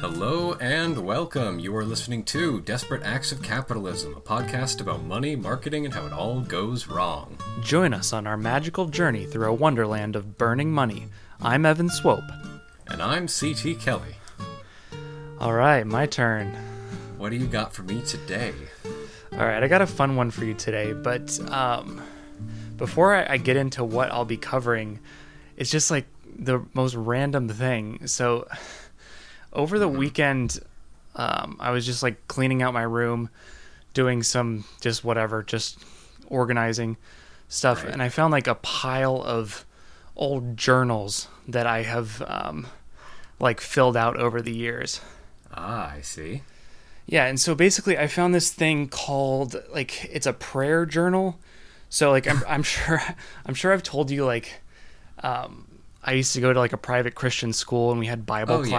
Hello and welcome. You are listening to Desperate Acts of Capitalism, a podcast about money, marketing, and how it all goes wrong. Join us on our magical journey through a wonderland of burning money. I'm Evan Swope. And I'm CT Kelly. All right, my turn. What do you got for me today? All right, I got a fun one for you today, but um, before I, I get into what I'll be covering, it's just like the most random thing. So, over the weekend, um, I was just like cleaning out my room, doing some just whatever, just organizing stuff, Right. and I found like a pile of old journals that I have um, like filled out over the years. Ah, I see. Yeah, and so basically, I found this thing called like it's a prayer journal. So like I'm I'm sure I'm sure I've told you like um, I used to go to like a private Christian school and we had Bible Oh, yeah.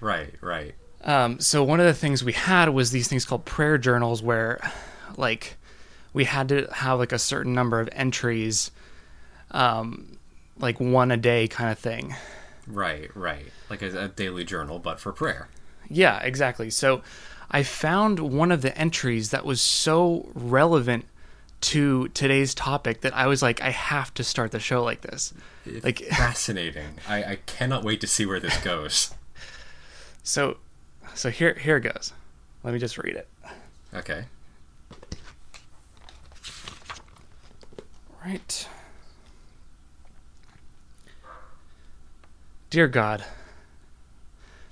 Right, right. Um, so one of the things we had was these things called prayer journals where like we had to have like a certain number of entries um, like one a day kind of thing. Right, right. Like a, a daily journal, but for prayer. Yeah, exactly. So I found one of the entries that was so relevant to today's topic that I was like, I have to start the show like this. Like, Fascinating. I, I cannot wait to see where this goes. So, so here, here it goes. Let me just read it. Okay. Right. Dear God,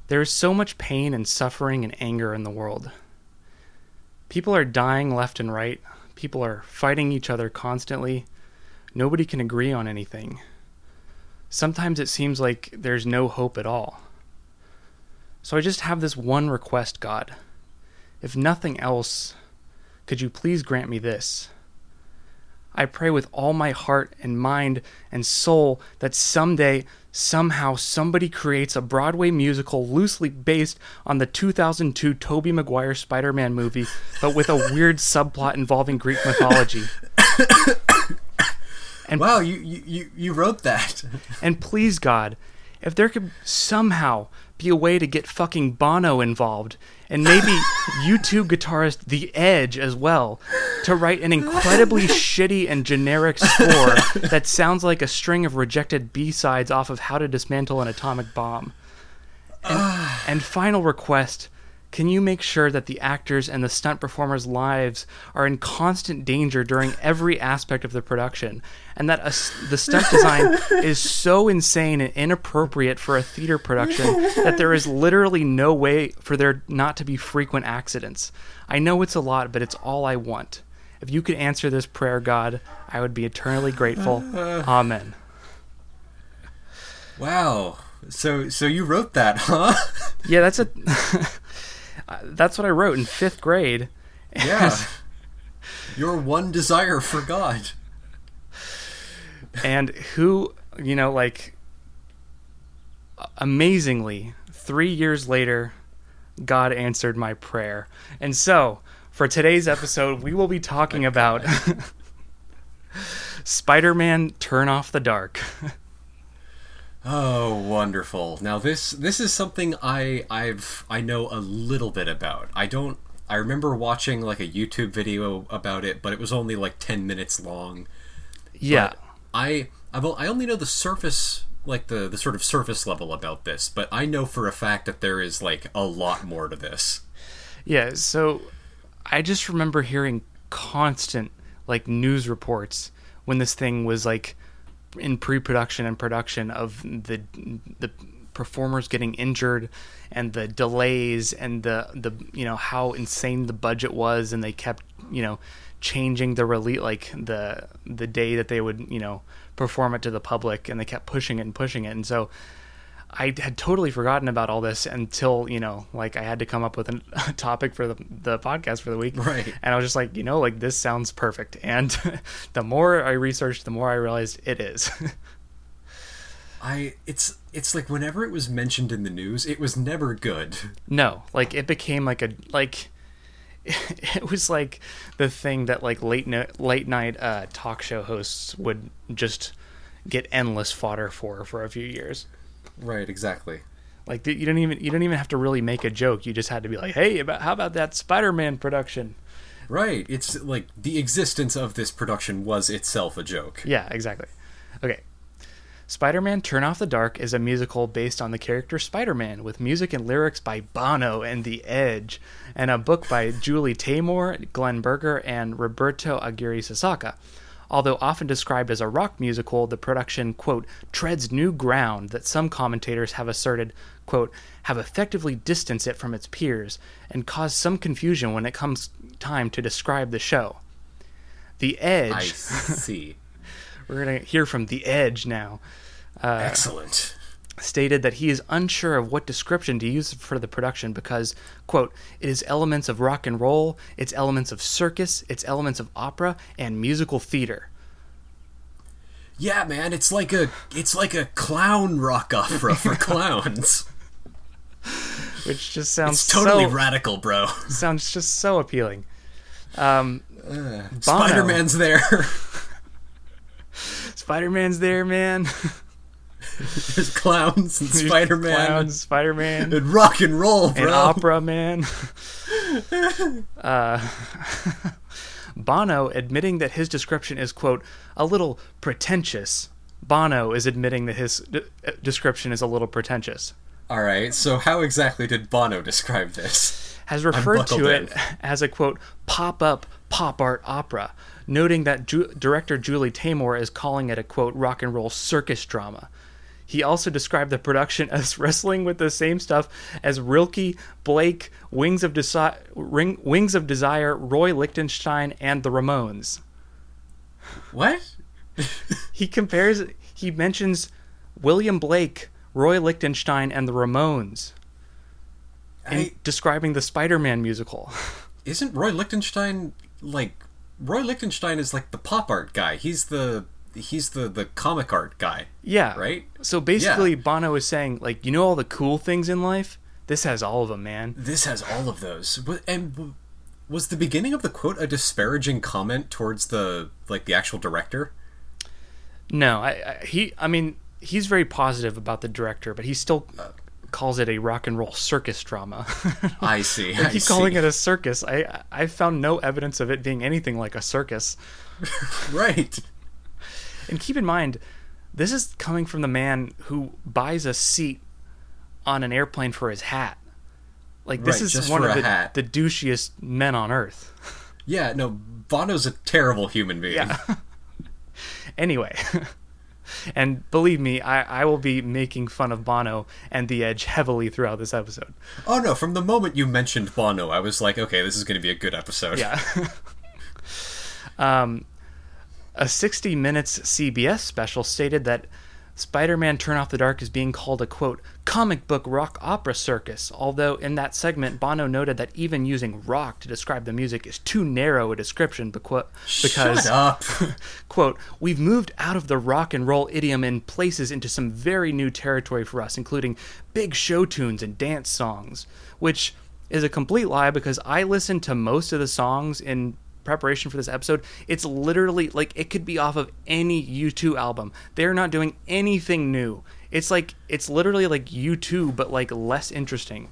there is so much pain and suffering and anger in the world. People are dying left and right. People are fighting each other constantly. Nobody can agree on anything. Sometimes it seems like there's no hope at all. So I just have this one request, God. If nothing else, could you please grant me this? I pray with all my heart and mind and soul that someday, somehow, somebody creates a Broadway musical loosely based on the 2002 Tobey Maguire Spider Man movie, but with a weird subplot involving Greek mythology. And Wow, you, you, you, you wrote that. And please, God, if there could somehow be a way to get fucking Bono involved, and maybe U2 guitarist The Edge as well, to write an incredibly shitty and generic score that sounds like a string of rejected B sides off of How to Dismantle an Atomic Bomb. And, and final request. Can you make sure that the actors and the stunt performers' lives are in constant danger during every aspect of the production, and that a s the stunt design is so insane and inappropriate for a theater production that there is literally no way for there not to be frequent accidents? I know it's a lot, but it's all I want. If you could answer this prayer, God, I would be eternally grateful. Amen. Wow. So so you wrote that, huh? Yeah, that's a. that's what I wrote in fifth grade. Yeah. Your one desire for God. and who you know like amazingly 3 years later God answered my prayer. And so, for today's episode, we will be talking about Spider-Man Turn Off the Dark. Oh, wonderful. Now this this is something I I've I know a little bit about. I don't I remember watching like a YouTube video about it, but it was only like 10 minutes long. yeah. But I I've, o- I only know the surface like the the sort of surface level about this, but I know for a fact that there is like a lot more to this. Yeah, so I just remember hearing constant like news reports when this thing was like in pre-production and production of the the performers getting injured and the delays and the the you know how insane the budget was and they kept you know changing the release like the the day that they would you know perform it to the public and they kept pushing it and pushing it. And so I had totally forgotten about all this until you know, like I had to come up with an, a topic for the the podcast for the week, Right. And I was just like, you know, like this sounds perfect. And the more I researched, the more I realized it is. I it's it's like whenever it was mentioned in the news, it was never good. no, like it became like a like it was like the thing that like late no, late night uh, talk show hosts would just get endless fodder for for a few years. Right, exactly. Like you don't even you don't even have to really make a joke. You just had to be like, "Hey, about how about that Spider-Man production?" Right. It's like the existence of this production was itself a joke. Yeah, exactly. Okay. Spider Man Turn Off the Dark is a musical based on the character Spider Man, with music and lyrics by Bono and The Edge, and a book by Julie Taymor, Glen Berger, and Roberto Aguirre Sacasa. Although often described as a rock musical, the production, quote, treads new ground that some commentators have asserted, quote, have effectively distanced it from its peers and caused some confusion when it comes time to describe the show. The Edge. I see. We're going to hear from The Edge now. Uh, Excellent. Stated that he is unsure of what description to use for the production because, quote, it is elements of rock and roll, it's elements of circus, it's elements of opera, and musical theater. Yeah, man, it's like a it's like a clown rock opera for clowns. Which just sounds It's totally so, radical, bro. sounds just so appealing. Um, Spider Man's there. Spider Man's there, man. There's clowns and Spider Man Clowns, Spider Man, and rock and roll, and opera, man. uh, Bono admitting that his description is, quote, a little pretentious. Bono is admitting that his d- uh, description is a little pretentious. All right, so how exactly did Bono describe this? Has referred to in. it as a, quote, pop up pop art opera, noting that Ju- director Julie Taymor is calling it a, quote, rock and roll circus drama. He also described the production as wrestling with the same stuff as Rilke, Blake, Wings of, Desi- Ring- Wings of Desire, Roy Lichtenstein, and the Ramones. What? He compares, he mentions William Blake, Roy Lichtenstein, and the Ramones in I, describing the Spider Man musical. isn't Roy Lichtenstein like Roy Lichtenstein is like the pop art guy. He's the he's the the comic art guy, Yeah. right? So basically, Bono is saying, like, you know, all the cool things in life? This has all of them, man. This has all of those. And was the beginning of the quote a disparaging comment towards the like the actual director? No, I, I he, I mean, he's very positive about the director, but he still uh. calls it a rock and roll circus drama. I see. I keep see. calling it a circus. I I found no evidence of it being anything like a circus. right. And keep in mind, this is coming from the man who buys a seat on an airplane for his hat. Like this Right, is one of the, hat. the douchiest men on earth. Yeah. No. Bono's a terrible human being. Yeah. anyway. And believe me, I, I will be making fun of Bono and The Edge heavily throughout this episode. Oh no! From the moment you mentioned Bono, I was like, okay, this is going to be a good episode. Yeah. um, a 60 Minutes CBS special stated that Spider Man Turn Off the Dark is being called a quote, comic book rock opera circus, although in that segment, Bono noted that even using rock to describe the music is too narrow a description bequ- because. Quote we've moved out of the rock and roll idiom in places into some very new territory for us including big show tunes and dance songs which is a complete lie because i listen to most of the songs in preparation for this episode it's literally like it could be off of any u2 album. They're not doing anything new. It's like it's literally like u2 but like less interesting.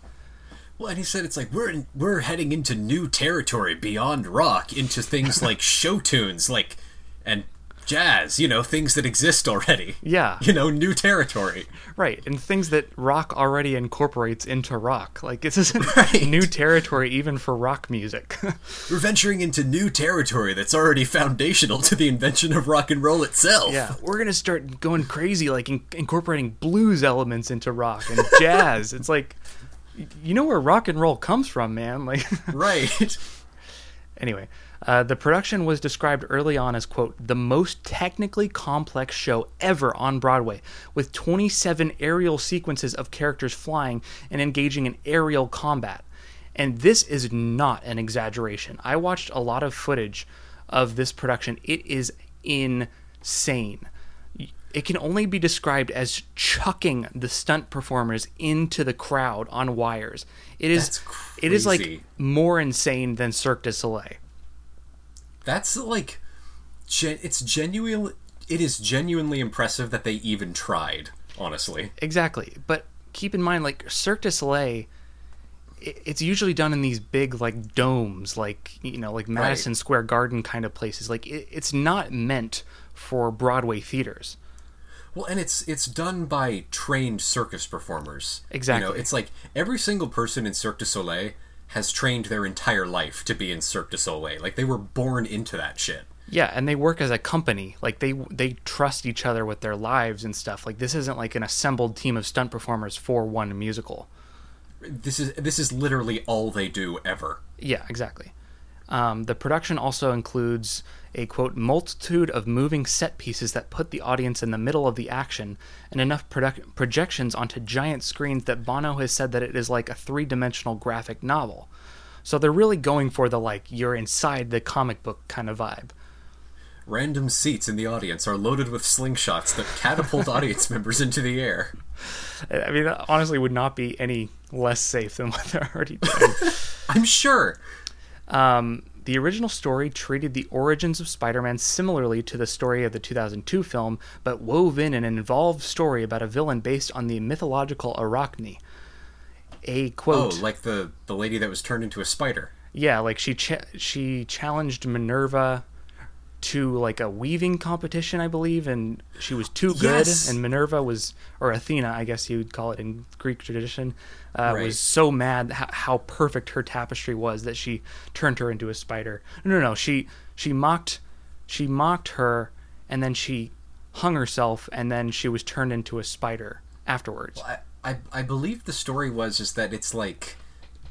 Well, and he said it's like we're in, we're heading into new territory beyond rock, into things like show tunes, like and jazz. You know, things that exist already. yeah You know, new territory. Right, and things that rock already incorporates into rock. Like this isn't Right. new territory even for rock music. We're venturing into new territory that's already foundational to the invention of rock and roll itself. yeah, we're gonna start going crazy, like in- incorporating blues elements into rock and jazz. it's like, you know where rock and roll comes from, man. Like, Right. anyway, uh, the production was described early on as quote the most technically complex show ever on Broadway, with 27 aerial sequences of characters flying and engaging in aerial combat. And this is not an exaggeration. I watched a lot of footage of this production. It is insane. It can only be described as chucking the stunt performers into the crowd on wires. It is it is like more insane than Cirque du Soleil. That's like, gen- it's genuinely, it is genuinely impressive that they even tried. Honestly. Exactly. But keep in mind, like Cirque du Soleil, it's usually done in these big like domes, like you know, like Madison Square Garden kind of places. Like it, it's not meant for Broadway theaters. Well, and it's it's done by trained circus performers. Exactly. You know, Exactly. it's like every single person in Cirque du Soleil has trained their entire life to be in Cirque du Soleil. Like they were born into that shit. Yeah, and they work as a company. Like they they trust each other with their lives and stuff. Like this isn't like an assembled team of stunt performers for one musical. This is this is literally all they do ever. Yeah, exactly. Um, the production also includes a quote multitude of moving set pieces that put the audience in the middle of the action, and enough produc- projections onto giant screens that Bono has said that it is like a three-dimensional graphic novel. So they're really going for the like you're inside the comic book kind of vibe. Random seats in the audience are loaded with slingshots that catapult audience members into the air. I mean, that honestly would not be any less safe than what they're already doing. I'm sure. Um, the original story treated the origins of Spider Man similarly to the story of the 2002 film, but wove in an involved story about a villain based on the mythological Arachne. A quote. Oh, like the the lady that was turned into a spider. yeah, like she cha- she challenged Minerva to like a weaving competition, I believe, and she was too good. Yes. And Minerva was, or Athena, I guess you would call it in Greek tradition, uh, Right. was so mad how, how perfect her tapestry was that she turned her into a spider. No, no, no. She she mocked she mocked her, and then she hung herself, and then she was turned into a spider afterwards. I, I I believe the story was is that it's like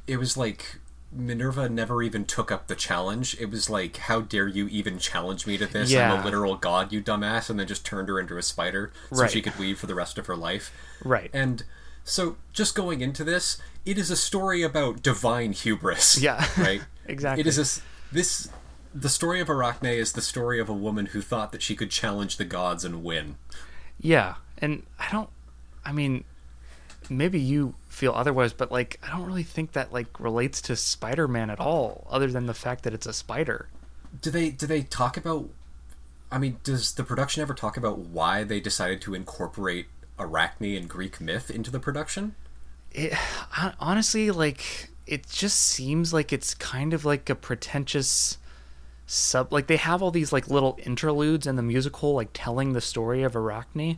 it was like Minerva never even took up the challenge. It was like, how dare you even challenge me to this? I'm a literal god, you dumbass, and then just turned her into a spider so she could weave for the rest of her life. Right. And so just going into this, it is a story about divine hubris. Yeah. Right? Exactly. It is a s this the story of Arachne is the story of a woman who thought that she could challenge the gods and win. Yeah, and I don't. I mean, maybe you feel otherwise, but like, I don't really think that like relates to Spider-Man at all, other than the fact that it's a spider. do they do they talk about i mean does the production ever talk about why they decided to incorporate arachne and greek myth into the production It honestly, like, it just seems like it's kind of like a pretentious sub. Like they have all these like little interludes in the musical, like telling the story of Arachne,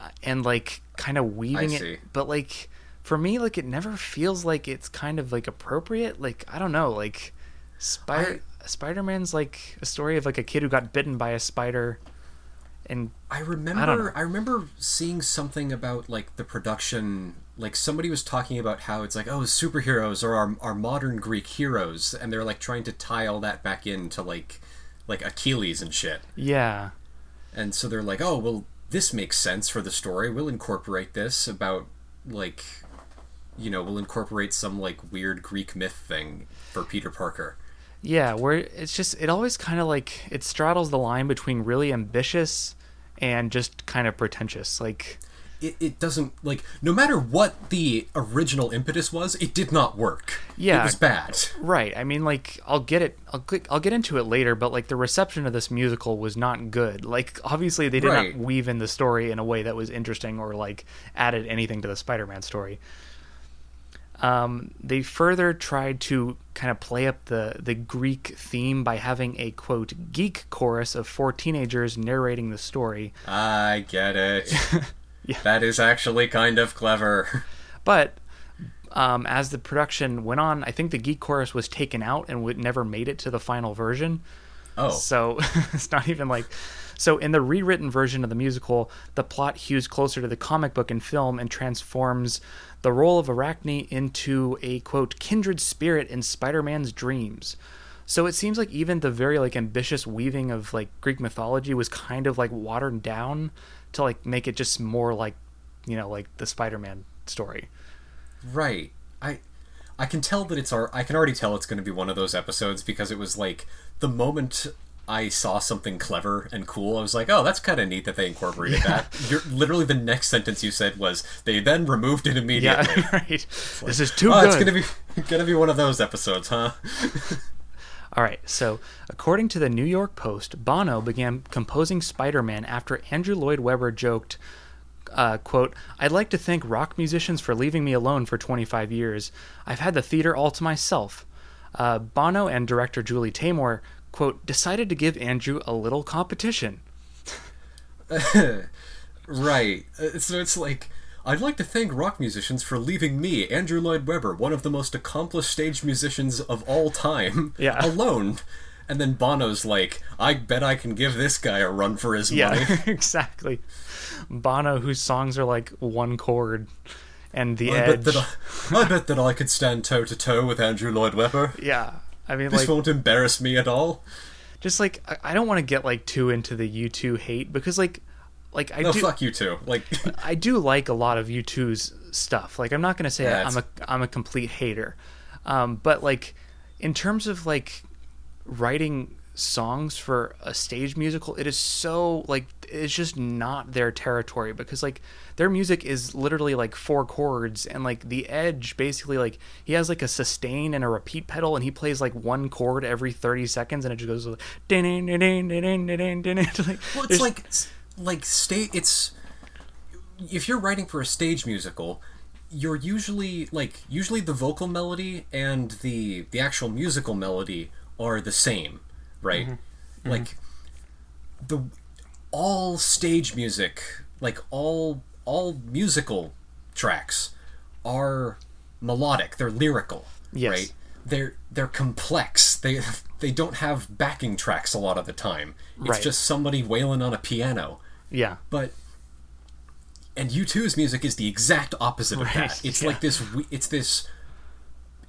uh, and like kind of weaving it. But like for me, like it never feels like it's kind of like appropriate. Like I don't know, like Spider Spider Man's like a story of like a kid who got bitten by a spider, and i remember I, remember seeing something about like the production like somebody was talking about how it's like oh superheroes are our, our modern greek heroes and they're like trying to tie all that back into like like achilles and shit. Yeah, and so they're like oh well this makes sense for the story. We'll incorporate this about like you know we'll incorporate some like weird greek myth thing for peter parker Yeah, where it's just it always kind of like it straddles the line between really ambitious and just kind of pretentious. Like it, it doesn't like no matter what the original impetus was it did not work Yeah. it was bad right, I mean like I'll get it I'll get, I'll get into it later, but like the reception of this musical was not good. Like obviously they did Right. not weave in the story in a way that was interesting or like added anything to the Spider-Man story. Um, they further tried to kind of play up the, the Greek theme by having a quote geek chorus of four teenagers narrating the story. i get it Yeah. that is actually kind of clever But um, as the production went on, I think the geek chorus was taken out and would never made it to the final version. oh So it's not even like. So in the rewritten version of the musical, the plot hews closer to the comic book and film and transforms the role of Arachne into a quote kindred spirit in Spider-Man's dreams. So it seems like even the very like ambitious weaving of like Greek mythology was kind of like watered down to like make it just more like you know like the Spider-Man story. right i i can tell that it's our i can already tell it's going to be one of those episodes because it was like the moment I saw something clever and cool. I was like, "Oh, that's kind of neat that they incorporated that." You're, literally, the next sentence you said was, "They then removed it immediately." Yeah, right. This is too oh, good. it's gonna be gonna be one of those episodes, huh? All right, so according to the New York Post, Bono began composing Spider Man after Andrew Lloyd Webber joked, uh, quote, I'd like to thank rock musicians for leaving me alone for 25 years. I've had the theater all to myself. Uh, Bono and director Julie Taymor, quote, decided to give Andrew a little competition. right. Uh, so it's like, I'd like to thank rock musicians for leaving me, Andrew Lloyd Webber, one of the most accomplished stage musicians of all time, Yeah. alone. And then Bono's like, I bet I can give this guy a run for his Yeah, money. exactly. Bono, whose songs are like one chord, and the I edge. bet, that I, I bet that I could stand toe to toe with Andrew Lloyd Webber. yeah, I mean, This like, won't embarrass me at all. just like I, I don't want to get like too into the U two hate because like, like I No, do, fuck you too. Like, I do like a lot of U 2s stuff. Like I'm not gonna say Yeah, I'm a I'm a complete hater, um, but like in terms of like writing songs for a stage musical, it is so like it's just not their territory because like their music is literally like four chords and like the edge basically like he has like a sustain and a repeat pedal and he plays like one chord every 30 seconds and it just goes like, like well, it's like, like stay. It's if you're writing for a stage musical, you're usually like usually the vocal melody and the the actual musical melody are the same, right? Mm-hmm. Like the all stage music, like all all musical tracks are melodic. They're lyrical, Yes. right? They're they're complex. They they don't have backing tracks a lot of the time. It's Right. just somebody wailing on a piano. yeah But and U2's music is the exact opposite of Right, that. It's yeah. like this it's this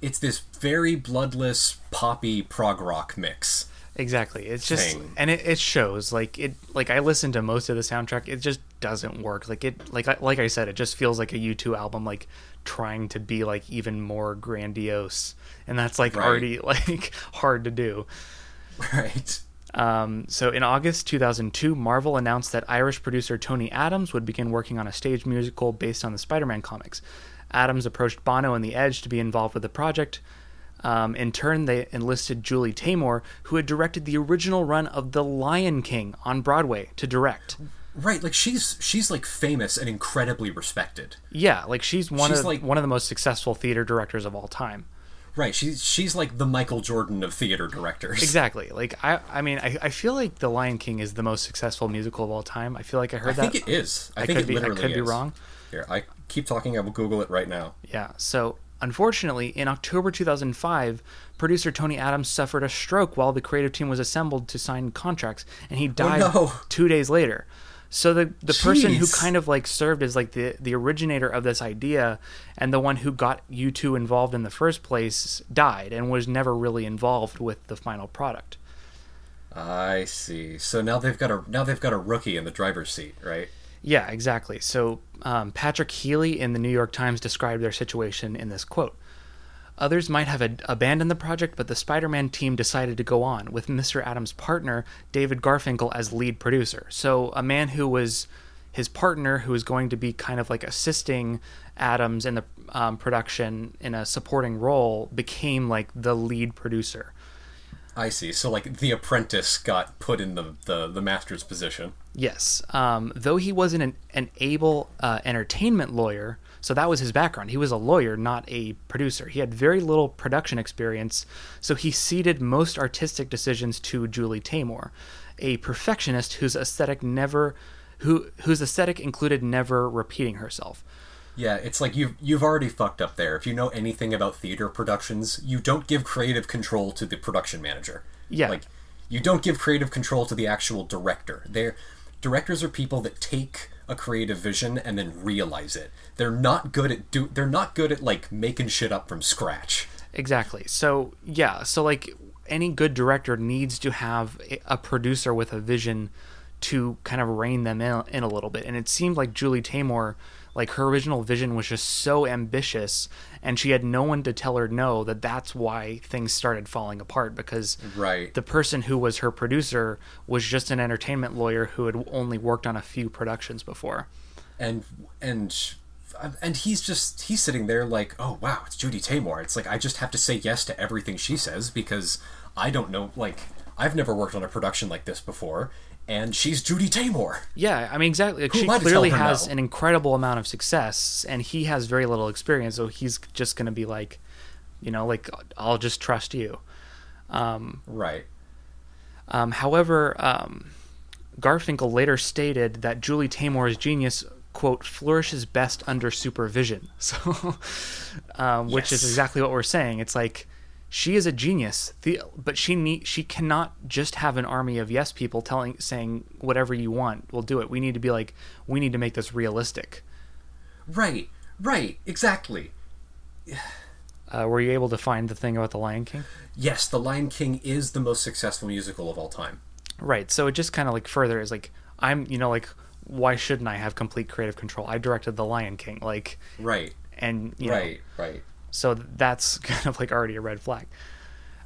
it's this very bloodless poppy prog rock mix. Exactly. It's just thing. and it, it shows like it like I listened to most of the soundtrack. It just doesn't work. Like it like I, like I said, it just feels like a U2 album like trying to be like even more grandiose. And that's like Right. already like hard to do. Right. Um, so in August 2002, Marvel announced that Irish producer Tony Adams would begin working on a stage musical based on the Spider-Man comics. Adams approached Bono and The Edge to be involved with the project. Um, in turn, they enlisted Julie Taymor, who had directed the original run of The Lion King on Broadway, to direct. Right, like she's she's like famous and incredibly respected. Yeah, like she's one She's of like- one of the most successful theater directors of all time. Right, she's she's like the Michael Jordan of theater directors. Exactly. Like I, I mean, I, I feel like The Lion King is the most successful musical of all time. I feel like I heard I that. think it is. I, I think could it be. I literally could be wrong. Here, I keep talking. I will Google it right now. Yeah. So, unfortunately, in October 2005, producer Tony Adams suffered a stroke while the creative team was assembled to sign contracts, and he oh, died Oh, no. two days later. So the the person who kind of like served as like the the originator of this idea and the one who got U2 involved in the first place died and was never really involved with the final product. I see. So now they've got a now they've got a rookie in the driver's seat, right? Yeah, exactly. So um, Patrick Healy in the New York Times described their situation in this quote. Others might have ad- abandoned the project, but the Spider Man team decided to go on, with Mr. Adams' partner, David Garfinkel, as lead producer. So, a man who was his partner, who was going to be kind of like assisting Adams in the um, production in a supporting role, became like the lead producer. I see. So like the apprentice got put in the the, the master's position. Yes. Um, though he wasn't an, an able uh, entertainment lawyer, so that was his background. He was a lawyer, not a producer. He had very little production experience, so he ceded most artistic decisions to Julie Taymor, a perfectionist whose aesthetic never, who whose aesthetic included never repeating herself. Yeah, it's like you've you've already fucked up there. If you know anything about theater productions, you don't give creative control to the production manager. Yeah. Like you don't give creative control to the actual director. They're directors are people that take a creative vision and then realize it. They're not good at do they're not good at like making shit up from scratch. Exactly. So yeah, so like any good director needs to have a- producer with a vision to kind of rein them in, in a little bit. And it seemed like Julie Taymor, like her original vision was just so ambitious, and she had no one to tell her no. That that's why things started falling apart because Right. the person who was her producer was just an entertainment lawyer who had only worked on a few productions before. and and and he's just he's sitting there like oh wow it's judy taymor it's like i just have to say yes to everything she says because i don't know like i've never worked on a production like this before and she's Judy Taymor. Yeah, I mean exactly. Like, she am I to clearly has no? an incredible amount of success, and he has very little experience. So he's just going to be like, you know, like I'll just trust you. Right. Um, however, um, Garfinkel later stated that Julie Taymor's genius quote flourishes best under supervision. So, um, which is exactly what we're saying. It's like she is a genius, the, but she need she cannot just have an army of yes people telling saying whatever you want, we'll do it. We need to be like we need to make this realistic. Right. Right. Exactly. Uh, were you able to find the thing about the Lion King? Yes, The Lion King is the most successful musical of all time. Right. So it just kind of like further is like I'm you know like why shouldn't I have complete creative control? I directed the Lion King like Right. and you know Right, Right. So that's kind of like already a red flag.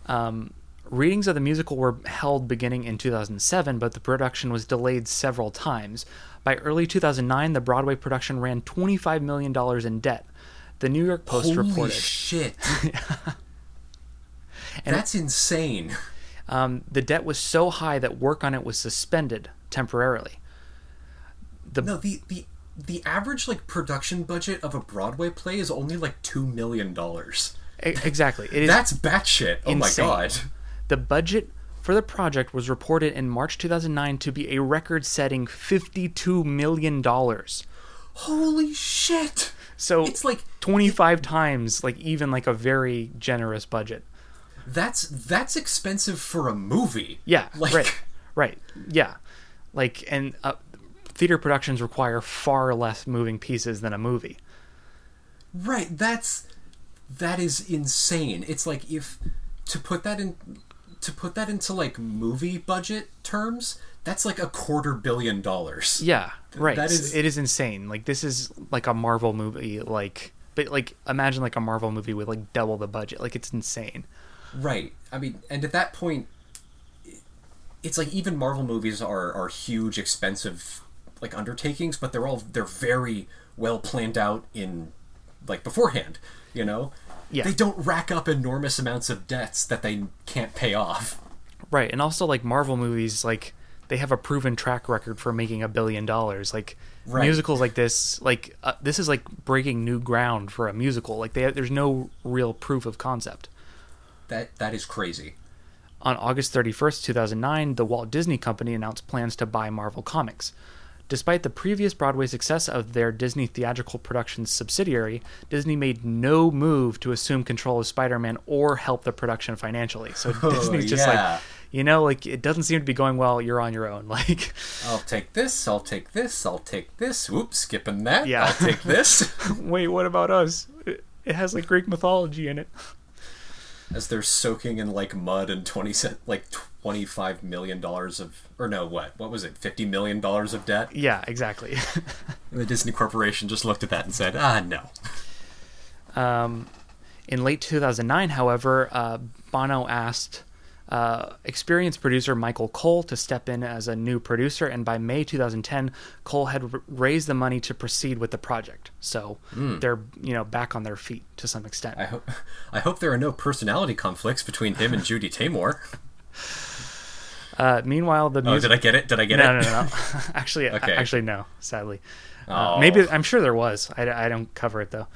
Um, readings of the musical were held beginning in 2007, but the production was delayed several times. By early 2009, the Broadway production ran $25 million in debt. The New York Post Holy reported. shit. And That's insane. Um, the debt was so high that work on it was suspended temporarily. No, the the the average like production budget of a Broadway play is only like two million dollars. Exactly. It is That's batshit. Oh insane. my god. The budget for the project was reported in March 2009 to be a record setting $52 million. Holy shit. So It's like 25 times like even like a very generous budget. that's that's expensive for a movie. Yeah, Like right. Right. Yeah. Like and uh, theater productions require far less moving pieces than a movie. right, that's that is insane. It's like if to put that in to put that into like movie budget terms, that's like a quarter billion dollars. Yeah, right. that is- it is insane. Like this is like a Marvel movie like but like imagine like a Marvel movie with like double the budget. Like it's insane. Right. I mean, and at that point, it's like even Marvel movies are are huge, expensive, like undertakings, but they're all they're very well planned out in like beforehand. You know, Yeah. they don't rack up enormous amounts of debts that they can't pay off. Right. And also like Marvel movies like they have a proven track record for making a billion dollars. Like Right. musicals like this, like uh, this is like breaking new ground for a musical. Like they, there's no real proof of concept. That that is crazy. On August 31st, 2009, the Walt Disney Company announced plans to buy Marvel Comics. Despite the previous Broadway success of their Disney theatrical productions subsidiary, Disney made no move to assume control of Spider Man or help the production financially. So oh, Disney's just yeah. like, you know, like it doesn't seem to be going well. You're on your own. Like, I'll take this. I'll take this. I'll take this. Whoops, skipping that. Yeah, I'll take this. Wait, what about us? It has like Greek mythology in it. As they're soaking in like mud and twenty cent like. Tw- 25 million dollars of or no what what was it 50 million dollars of debt yeah exactly the disney corporation just looked at that and said ah no um, in late 2009 however uh, bono asked uh, experienced producer Michael Cole to step in as a new producer, and by May 2010, Cole had r- raised the money to proceed with the project. So mm. they're you know back on their feet to some extent. I hope I hope there are no personality conflicts between him and Judy Taymor. Uh, meanwhile, the Oh, music. did I get it? Did I get no, it? no, no, no. actually, Okay. actually, no. Sadly, uh, Oh. maybe I'm sure there was. I, I don't cover it though.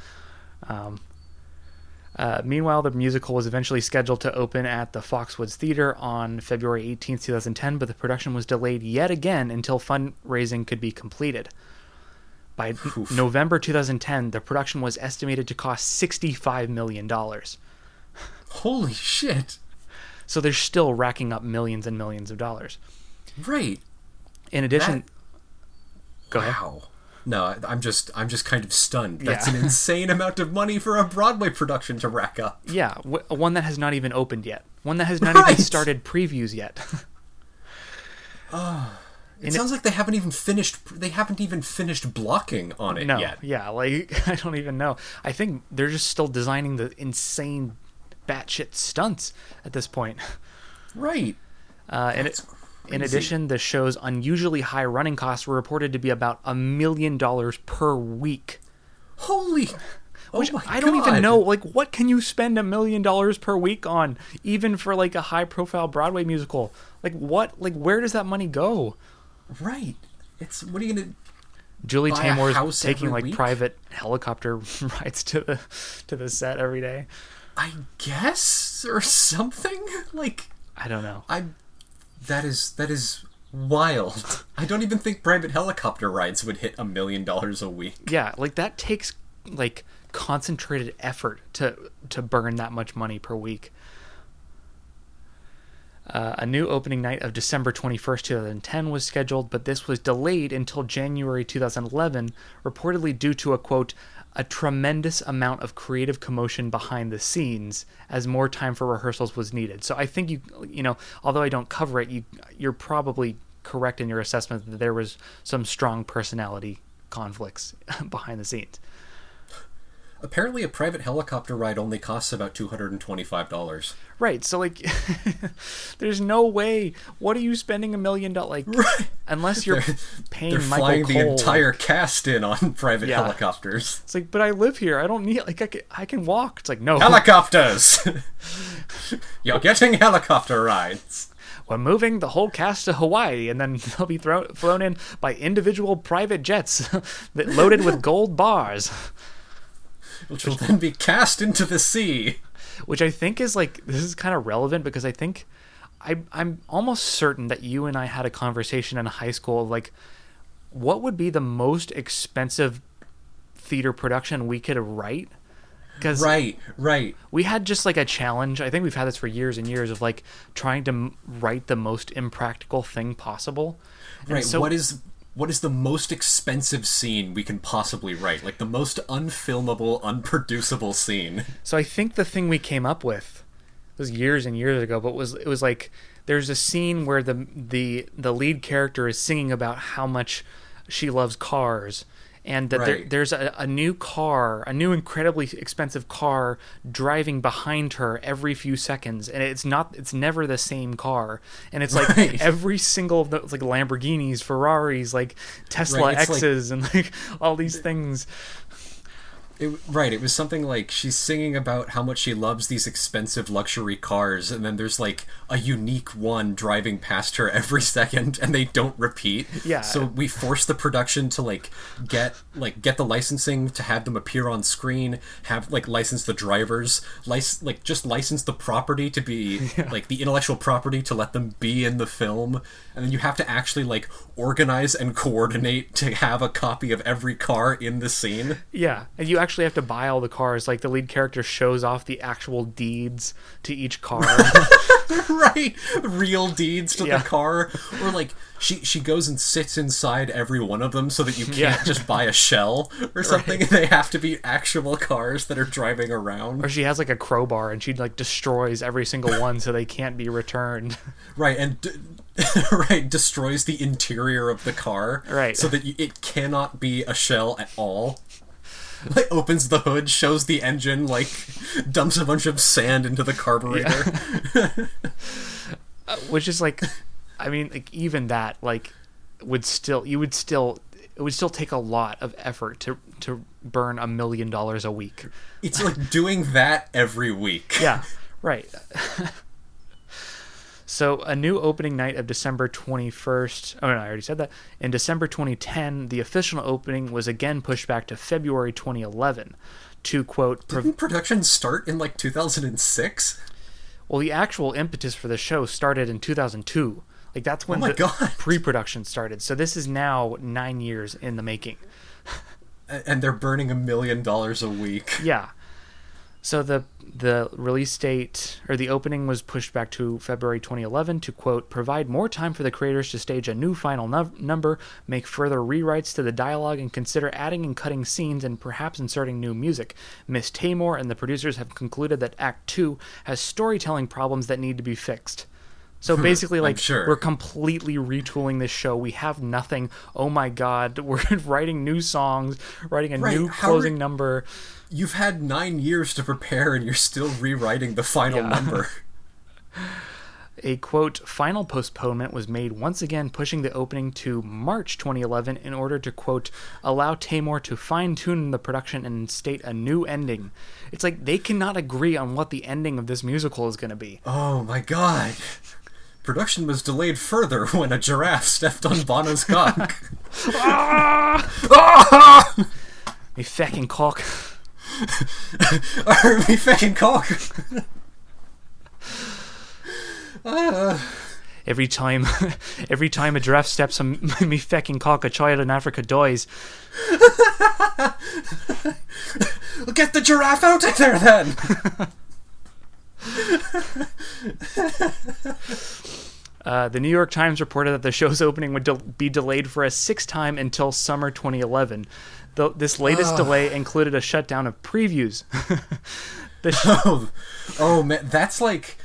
Um, uh, meanwhile, the musical was eventually scheduled to open at the Foxwoods Theater on February 18, 2010, but the production was delayed yet again until fundraising could be completed. By Oof. November 2010, the production was estimated to cost $65 million. Holy shit! So they're still racking up millions and millions of dollars. Right. In addition, That- go ahead. Wow. No, I'm just I'm just kind of stunned. That's Yeah. an insane amount of money for a Broadway production to rack up. Yeah, w- one that has not even opened yet. One that has not Right. even started previews yet. It sounds like they haven't even finished. They haven't even finished blocking on it no, yet. yeah, like I don't even know. I think they're just still designing the insane batshit stunts at this point. Right. Uh, and it, in addition, the show's unusually high running costs were reported to be about a million dollars per week. Holy. Oh Which my I don't even know. Like, what can you spend a million dollars per week on, even for like a high profile Broadway musical? Like, what? Like, where does that money go? Right. It's what are you gonna? Julie Taymor's taking like week? private helicopter rides to the to the set every day. I guess or something like I don't know. I. That is that is wild. I don't even think private helicopter rides would hit a million dollars a week. Yeah, like that takes like concentrated effort to to burn that much money per week. Uh, a new opening night of December 21st, 2010 was scheduled, but this was delayed until January 2011, reportedly due to a quote, a tremendous amount of creative commotion behind the scenes as more time for rehearsals was needed. So I think you you know, although I don't cover it, you you're probably correct in your assessment that there was some strong personality conflicts behind the scenes. Apparently, a private helicopter ride only costs about two hundred and twenty-five dollars. Right. So like there's no way what are you spending a million dollars like Right. unless you're They're- paying They're Michael flying the Cole. entire cast in on private Yeah. helicopters. It's like but I live here. I don't need like I can, I can walk. It's like no. Helicopters! You're getting helicopter rides. We're moving the whole cast to Hawaii and then they'll be thrown flown in by individual private jets that loaded with gold bars. Which will then be cast into the sea. which I think is like this is kind of relevant because I think I I'm almost certain that you and I had a conversation in high school of like what would be the most expensive theater production we could write because Right, right. we had just like a challenge i think we've had this for years and years of like trying to m- write the most impractical thing possible And Right. so what is what is the most expensive scene we can possibly write? Like the most unfilmable, unproducible scene. So I think the thing we came up with was years and years ago, but was it was like there's a scene where the the the lead character is singing about how much she loves cars and that there, there's a, a new car, a new incredibly expensive car driving behind her every few seconds, and it's not, it's never the same car, and it's like Right. every single of it's like Lamborghinis, Ferraris, like Tesla Right, it's like- X's, and like all these things. It, right, it was something like she's singing about how much she loves these expensive luxury cars, and then there's like a unique one driving past her every second, and they don't repeat. Yeah. So we force the production to like get like get the licensing to have them appear on screen, have like license the drivers, lic- like just license the property to be like the intellectual property to let them be in the film, and then you have to actually like organize and coordinate to have a copy of every car in the scene. Yeah, and you actually have to buy all the cars. Like the lead character shows off the actual deeds to each car. right real deeds to Yeah. the car or like she she goes and sits inside every one of them so that you can't Yeah. just buy a shell or something they have to be actual cars that are driving around or she has like a crowbar and she like destroys every single one so they can't be returned. right and d- right destroys the interior of the car Right. so that you, it cannot be a shell at all like opens the hood shows the engine like dumps a bunch of sand into the carburetor uh, Which is like I mean like even that like would still you would still it would still take a lot of effort to to burn a million dollars a week. it's like doing that every week Yeah, right. So, a new opening night of December 21st. Oh, no, I already said that. In December 2010, the official opening was again pushed back to February 2011 to quote, Didn't production start in like 2006? well, the actual impetus for the show started in 2002. Like, that's oh when Oh my the God. pre production started. So, this is now nine years in the making. And they're burning a million dollars a week. Yeah. So the the release date or the opening was pushed back to February 2011 to quote provide more time for the creators to stage a new final num- number, make further rewrites to the dialogue, and consider adding and cutting scenes and perhaps inserting new music. Miss Taymor and the producers have concluded that Act Two has storytelling problems that need to be fixed. So hmm, basically, like sure. we're completely retooling this show. We have nothing. Oh my god, we're writing new songs, writing a Right, new how closing re- number. You've had nine years to prepare and you're still rewriting the final Yeah. number. A quote final postponement was made once again, pushing the opening to March 2011 in order to quote allow Taymor to fine tune the production and state a new ending. It's like they cannot agree on what the ending of this musical is going to be. Oh my god. Production was delayed further when a giraffe stepped on Bono's cock. Ah! Ah! Me fucking cock. or me fucking cock. Every time, every time a giraffe steps on me fucking cock, a child in Africa dies. Get the giraffe out of there then. Uh, the New York Times reported that the show's opening would de- be delayed for a sixth time until summer 2011. The, this latest delay included a shutdown of previews. the sh- Oh, oh man, that's like,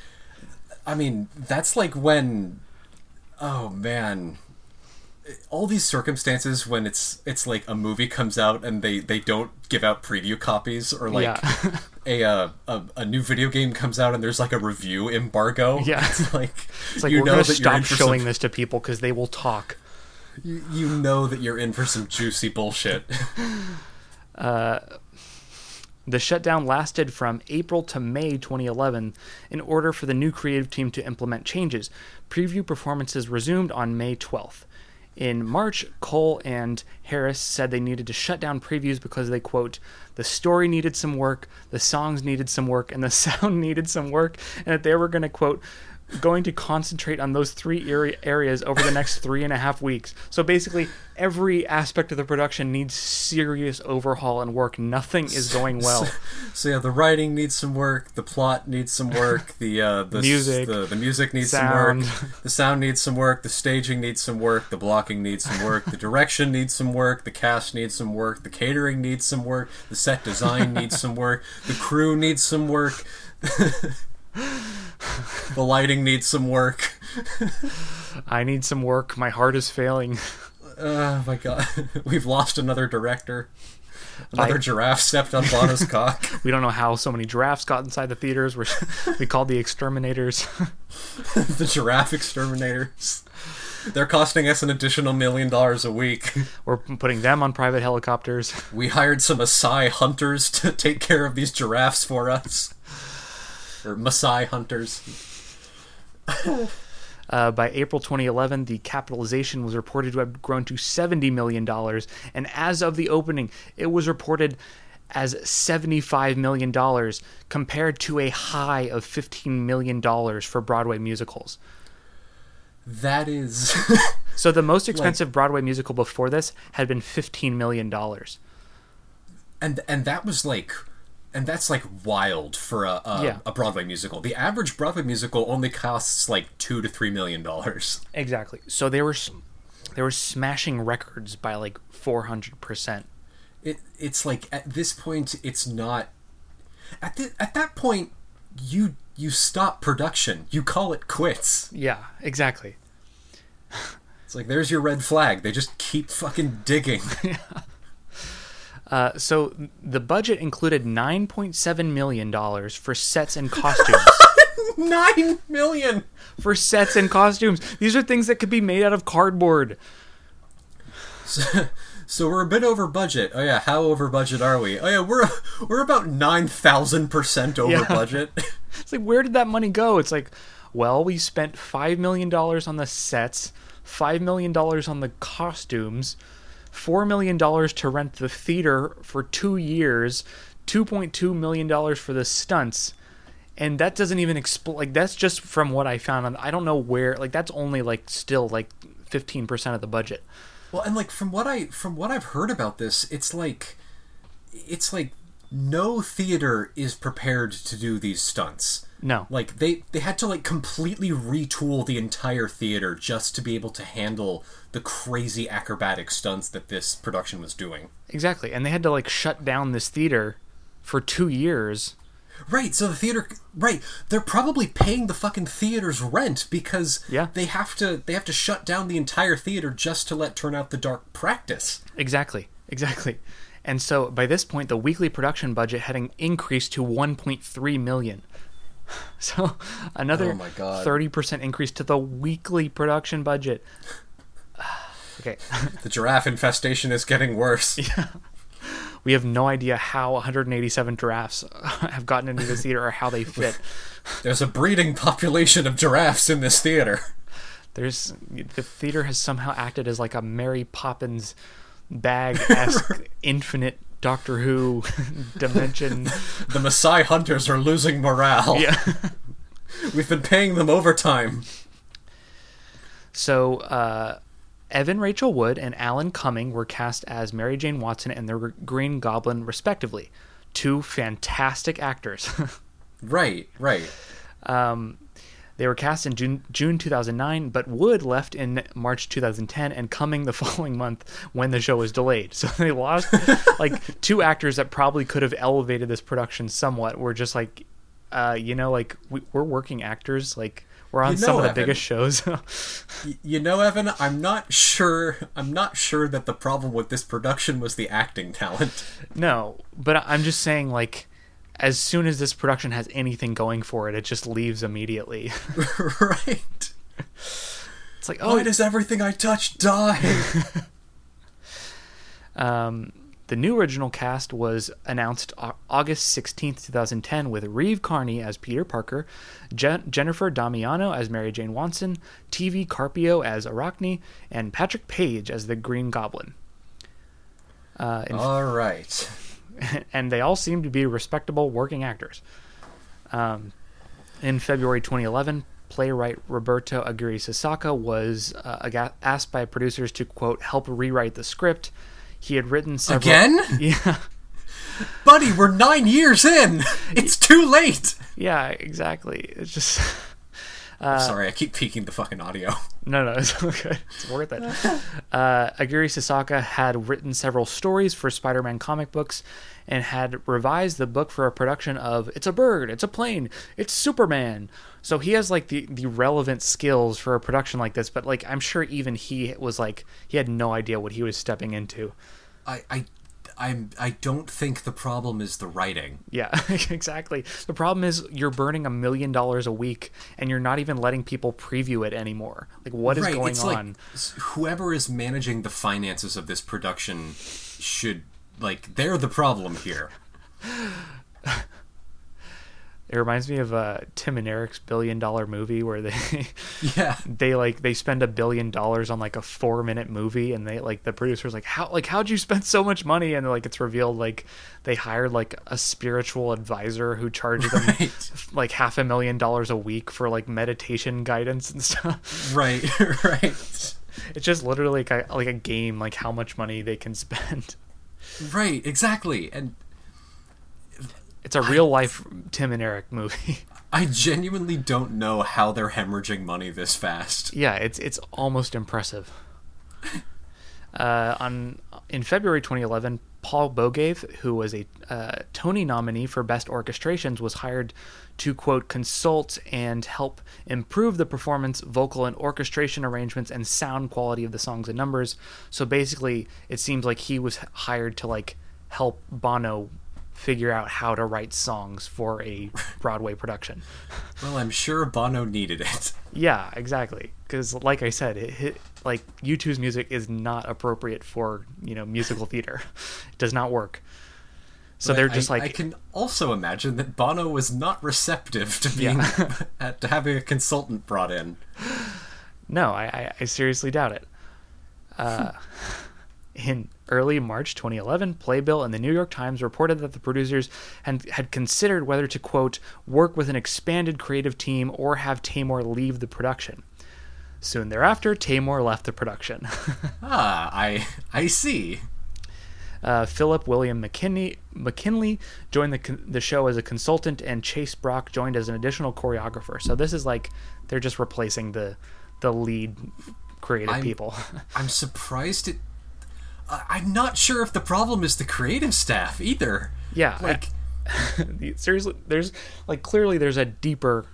I mean, that's like when, oh man, all these circumstances when it's it's like a movie comes out and they they don't give out preview copies or like Yeah. a, uh, a a new video game comes out and there's like a review embargo. Yeah. it's like it's like you know that stop showing some, this to people because they will talk. You, you know that you're in for some juicy bullshit. Uh, the shutdown lasted from April to May 2011 in order for the new creative team to implement changes. Preview performances resumed on May 12th. In March, Cohl and Harris said they needed to shut down previews because they, quote, the story needed some work, the songs needed some work, and the sound needed some work, and that they were going to, quote, going to concentrate on those three areas over the next three and a half weeks. So basically, every aspect of the production needs serious overhaul and work. Nothing is going well. So yeah, the writing needs some work, the plot needs some work, the uh, the Music. the, the music needs Sound. some work, the sound needs some work, the staging needs some work, the blocking needs some work, the direction needs some work, the cast needs some work, the catering needs some work, the set design needs some work, the crew needs some work. the lighting needs some work. I need some work. My heart is failing. Oh my god. We've lost another director. Another I- giraffe stepped on Bono's cock. We don't know how so many giraffes got inside the theaters. We're, we called the exterminators. the giraffe exterminators. They're costing us an additional million dollars a week. We're putting them on private helicopters. We hired some Maasai hunters to take care of these giraffes for us. Or Maasai hunters. Uh, by April 2011, the capitalization was reported to have grown to $70 million. And as of the opening, it was reported as $75 million compared to a high of $15 million for Broadway musicals. That is. So the most expensive Broadway musical before this had been $15 million. and and that was like. And that's like wild for a a, Yeah. a Broadway musical. The average Broadway musical only costs like two to three million dollars. Exactly. So they were they were smashing records by like 400%. It it's like at this point it's not at the, at that point you you stop production. You call it quits. Yeah, exactly. It's like there's your red flag. They just keep fucking digging. Uh, so the budget included 9.7 million dollars for sets and costumes. Nine million. for sets and costumes. These are things that could be made out of cardboard. So we're a bit over budget. Oh yeah, how over budget are we? Oh yeah, we're we're about nine thousand percent over Yeah. budget. It's like where did that money go? It's like, well, we spent 5 million dollars on the sets, 5 million dollars on the costumes, 4 million dollars to rent the theater for 2 years, 2.2 million dollars for the stunts. And that doesn't even explain like that's just from what I found on I don't know where like that's only like still like 15% of the budget. well, and like from what I from what I've heard about this, it's like it's like no theater is prepared to do these stunts. No. Like they they had to like completely retool the entire theater just to be able to handle the crazy acrobatic stunts that this production was doing. Exactly. And they had to like shut down this theater for 2 years. Right, so the theater right, they're probably paying the fucking theater's rent because Yeah. they have to they have to shut down the entire theater just to let Turn Off the Dark practice. Exactly. Exactly. And so by this point the weekly production budget had in- increased to 1.3 million. So another Oh 30% increase to the weekly production budget. okay. The giraffe infestation is getting worse. Yeah. We have no idea how 187 giraffes uh, have gotten into this theater or how they fit. There's a breeding population of giraffes in this theater. There's the theater has somehow acted as like a Mary Poppins bag esque infinite Doctor Who dimension. The Maasai hunters are losing morale. Yeah. We've been paying them overtime. So, uh, Evan Rachel Wood and Alan Cumming were cast as Mary Jane Watson and the Green Goblin, respectively. Two fantastic actors. Right, right. They were cast in June, June 2009, but Wood left in March 2010 and Cumming the following month when the show was delayed. So they lost like two actors that probably could have elevated this production somewhat. Were just like, uh, you know, like we, we're working actors. Like we're on You some of the Evan. biggest shows. You know, Evan, I'm not sure. I'm not sure that the problem with this production was the acting talent. No, but I'm just saying, like, as soon as this production has anything going for it, it just leaves immediately. right. it's like, oh, Why does everything I touch die? um, the new original cast was announced August 16th, 2010, with Reeve Carney as Peter Parker, Je- Jennifer Damiano as Mary Jane Watson, TV Carpio as Arachne, and Patrick Page as the Green Goblin. Uh, All right. and they all seem to be respectable working actors. Um, in February 2011, playwright Roberto Aguirre Sacasa was uh, asked by producers to quote help rewrite the script. He had written several. Again? Yeah, Buddy, we're nine years in. It's too late. yeah, exactly. It's just Uh, Sorry, I keep peeking the fucking audio. no, no, it's okay. It's worth it. Uh, Aguirre Sacasa had written several stories for Spider-Man comic books and had revised the book for a production of "It's a bird, it's a plane, it's Superman." So he has like the the relevant skills for a production like this. But like, I'm sure even he was like he had no idea what he was stepping into. I, I, I'm, I don't think the problem is the writing. Yeah, exactly. The problem is you're burning a million dollars a week and you're not even letting people preview it anymore. Like, what is right, going it's on? like whoever is managing the finances of this production should like they're the problem here. It reminds me of uh, Tim and Eric's billion dollar movie where they Yeah. they like they spend a billion dollars on like a four minute movie and they like the producer's like how like how'd you spend so much money and like it's revealed like they hired like a spiritual advisor who charged them Right. like half a million dollars a week for like meditation guidance and stuff. Right, right. It's just literally like a, like a game like how much money they can spend. Right, exactly. And It's a real life Tim and Eric movie. I genuinely don't know how they're hemorrhaging money this fast. yeah, it's it's almost impressive. Uh, on in February 2011, Paul Bogaev, who was a uh, Tony nominee for Best Orchestrations, was hired to quote consult and help improve the performance, vocal and orchestration arrangements, and sound quality of the songs and numbers. So basically, it seems like he was hired to like help Bono figure out how to write songs for a Broadway production. Well, I'm sure Bono needed it. Yeah, exactly. Because, like I said, it, it, like U2's music is not appropriate for you know musical theater. It does not work. So But they're I- just like, I can also imagine that Bono was not receptive to being at, to having a consultant brought in. no, I, I, I seriously doubt it. Uh, in early March 2011, Playbill and the New York Times reported that the producers had, had considered whether to quote work with an expanded creative team or have Taymor leave the production. Soon thereafter, Taymor left the production. Ah, I I see. Uh, Philip William McKinley, McKinley joined the, the show as a consultant, and Chase Brock joined as an additional choreographer. So this is like they're just replacing the the lead creative I'm- people. I'm surprised it. I'm not sure if the problem is the creative staff either. yeah, Like, I- seriously, there's like clearly there's a deeper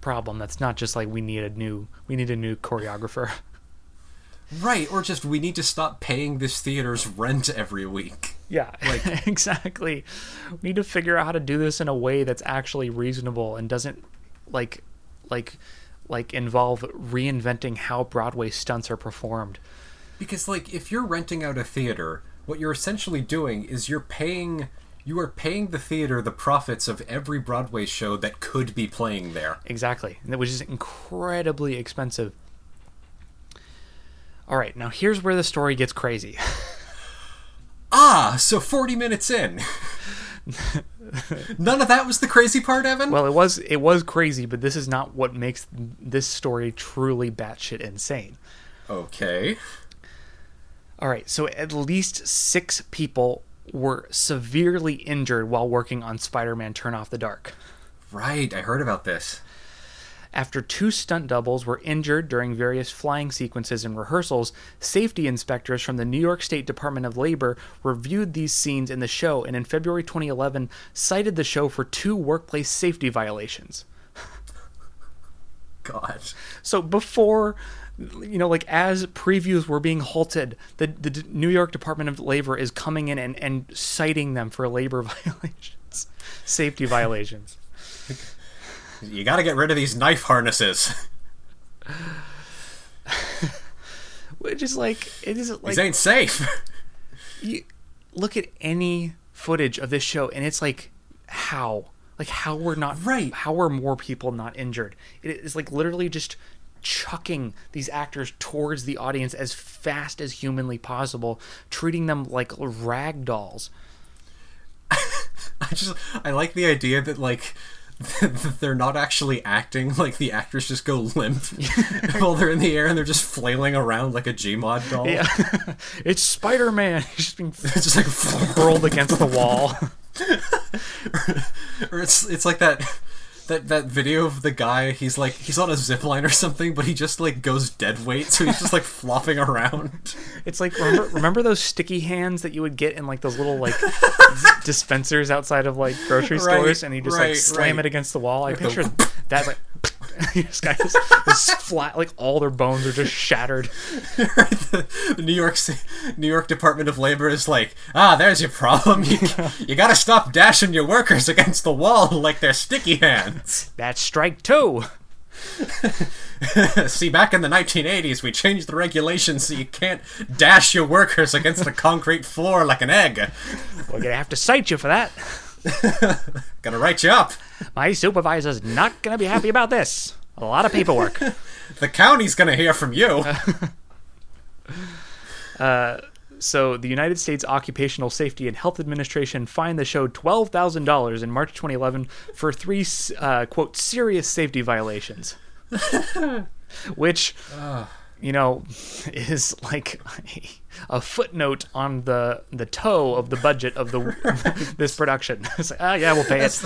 problem that's not just like we need a new we need a new choreographer. right, or just we need to stop paying this theater's rent every week. Yeah, Like- exactly. We need to figure out how to do this in a way that's actually reasonable and doesn't like like like involve reinventing how Broadway stunts are performed. Because, like, if you're renting out a theater, what you're essentially doing is you're paying. You are paying the theater the profits of every Broadway show that could be playing there. Exactly. And Which is incredibly expensive. All right, now here's where the story gets crazy. Ah, so 40 minutes in. None of that was the crazy part, Evan? Well, it was it was crazy, but this is not what makes this story truly batshit insane. okay. All right, so at least six people were severely injured while working on Spider-Man: Turn Off the Dark. Right, I heard about this. After two stunt doubles were injured during various flying sequences and rehearsals, safety inspectors from the New York State Department of Labor reviewed these scenes in the show and in February 2011 cited the show for two workplace safety violations. God. So before, you know, like as previews were being halted, the, the D- New York Department of Labor is coming in and, and citing them for labor violations, safety violations. You gotta get rid of these knife harnesses. Which is like, it isn't like. These ain't safe. you look at any footage of this show and it's like how like how we're not Right. how are more people not injured it is like literally just chucking these actors towards the audience as fast as humanly possible treating them like rag dolls. I just I like the idea that like they're not actually acting like the actors just go limp while they're in the air and they're just flailing around like a Gmod doll. yeah. It's spider-man. He's just being just like hurled against the wall. Or it's it's like that that that video of the guy he's like he's on a zip line or something but he just like goes dead weight so he's just like flopping around It's like remember remember those sticky hands that you would get in like those little like dispensers outside of like grocery Right, stores, and you just right, like slam right. it against the wall. I picture that like this guy is, flat, like all their bones are just shattered. the, the New York New York Department of Labor is like ah there's your problem you, you gotta stop dashing your workers against the wall like they're sticky hands That's strike two. see back in the 1980s we changed the regulations so you can't dash your workers against the concrete floor like an egg We're gonna have to cite you for that. gonna write you up My supervisor's not gonna be happy about this. A lot of paperwork. the county's gonna hear from you So, the United States Occupational Safety and Health Administration fined the show $12,000 in March 2011 for three, uh, quote, serious safety violations. Which, you know, is like a footnote on the the toe of the budget of the this production. It's like, ah, yeah, we'll pay it.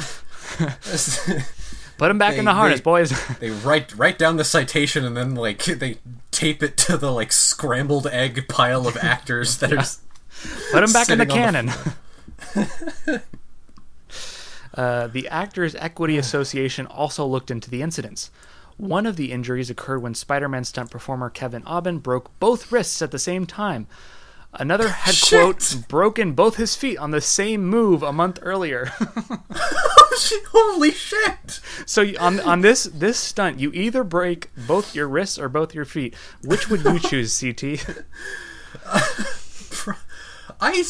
Put him back in the harness, they- boys. they write write down the citation and then like they tape it to the like scrambled egg pile of actors that are Put him back in the cannon. uh, the Actors Equity Association also looked into the incidents. One of the injuries occurred when Spider Man stunt performer Kevin Aubin broke both wrists at the same time. Another had, Shit. quote, broken both his feet on the same move a month earlier. holy shit so on, on this this stunt, you either break both your wrists or both your feet. Which would you choose, CT? I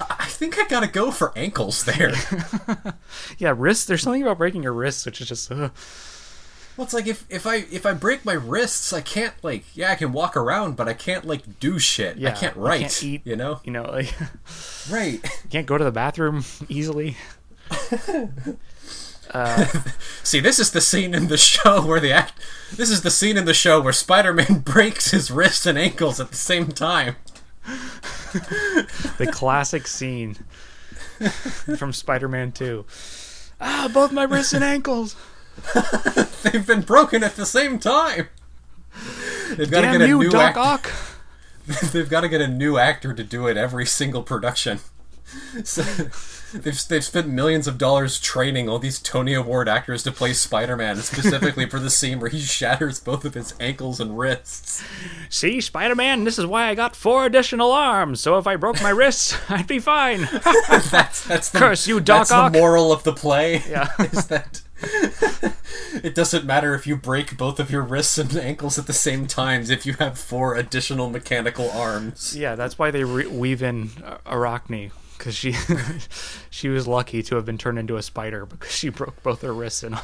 I think I gotta go for ankles there. yeah, wrists. There's something about breaking your wrists, which is just. Uh, well, it's like if if I if I break my wrists, I can't like yeah I can walk around, but I can't like do shit. yeah, I can't you write. can't eat, you know, You know, like. right? can't go to the bathroom easily. See, this is the scene in the show where the act. This is the scene in the show where Spider-Man breaks his wrists and ankles at the same time. The classic scene from Spider-Man 2. Ah, both my wrists and ankles. They've been broken at the same time. They've got to get a you, new Doc actor. Ock. They've got to get a new actor to do it every single production. So, they've they've spent millions of dollars training all these Tony Award actors to play Spider-Man, specifically for the scene where he shatters both of his ankles and wrists. See, Spider-Man, this is why I got four additional arms. So if I broke my wrists, I'd be fine. That's that's the, Curse you, Doc that's Ock. the moral of the play. Yeah. is that it doesn't matter if you break both of your wrists and ankles at the same times if you have four additional mechanical arms. yeah, that's why they re- weave in Arachne. Because she, she was lucky to have been turned into a spider because she broke both her wrists and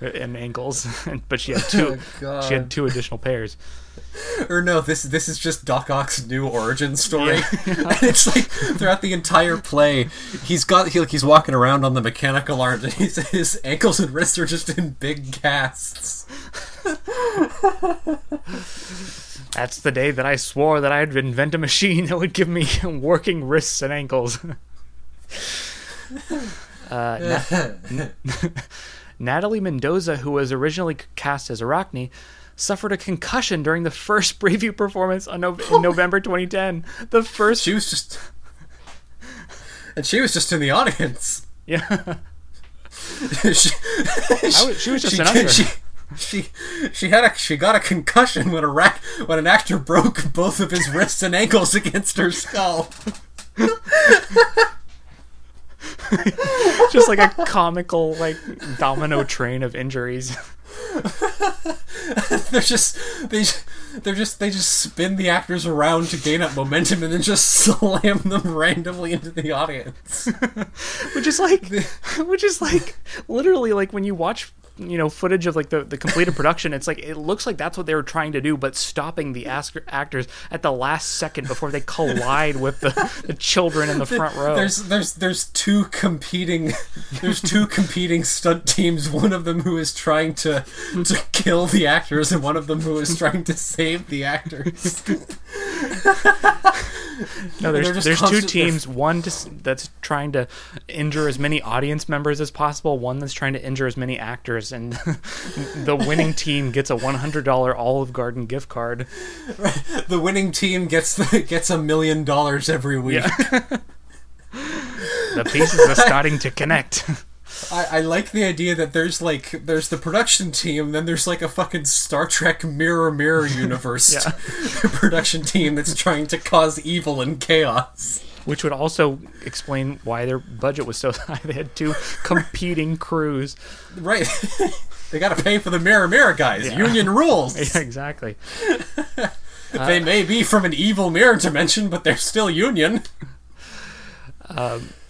and ankles, but she had two, Oh, she had two additional pairs. or no, this this is just Doc Ock's new origin story. and it's like throughout the entire play, he's got he, like he's walking around on the mechanical arms, and he's, his ankles and wrists are just in big casts. That's the day that I swore that I'd invent a machine that would give me working wrists and ankles. uh, Na- Natalie Mendoza, who was originally cast as Arachne, suffered a concussion during the first preview performance on no- in November 2010. The first, She was just, and she was just in the audience. yeah, she, was- she was just she, an usher. She, she, she had a she got a concussion when a rack when an actor broke both of his wrists and ankles against her skull. just like a comical like domino train of injuries. They're just they they're just they just spin the actors around to gain up momentum and then just slam them randomly into the audience. which is like which is like literally like when you watch you know footage of like the, the completed production it's like it looks like that's what they were trying to do but stopping the ask- actors at the last second before they collide with the, the children in the front row There's there's there's two competing there's two competing stunt teams. One of them who is trying to to kill the actors, and one of them who is trying to save the actors. no there's, there's two constant- they're- teams one to, that's trying to injure as many audience members as possible one that's trying to injure as many actors and the winning team gets a $100 olive garden gift card The winning team gets the, gets a million dollars every week. the pieces are starting to connect I, I like the idea that there's like there's the production team, then there's like a fucking Star Trek Mirror Mirror universe Yeah. production team that's trying to cause evil and chaos. Which would also explain why their budget was so high. They had two competing crews. Right. they gotta pay for the Mirror Mirror guys. Union rules. Yeah, exactly. they may be from an evil mirror dimension, but they're still Union.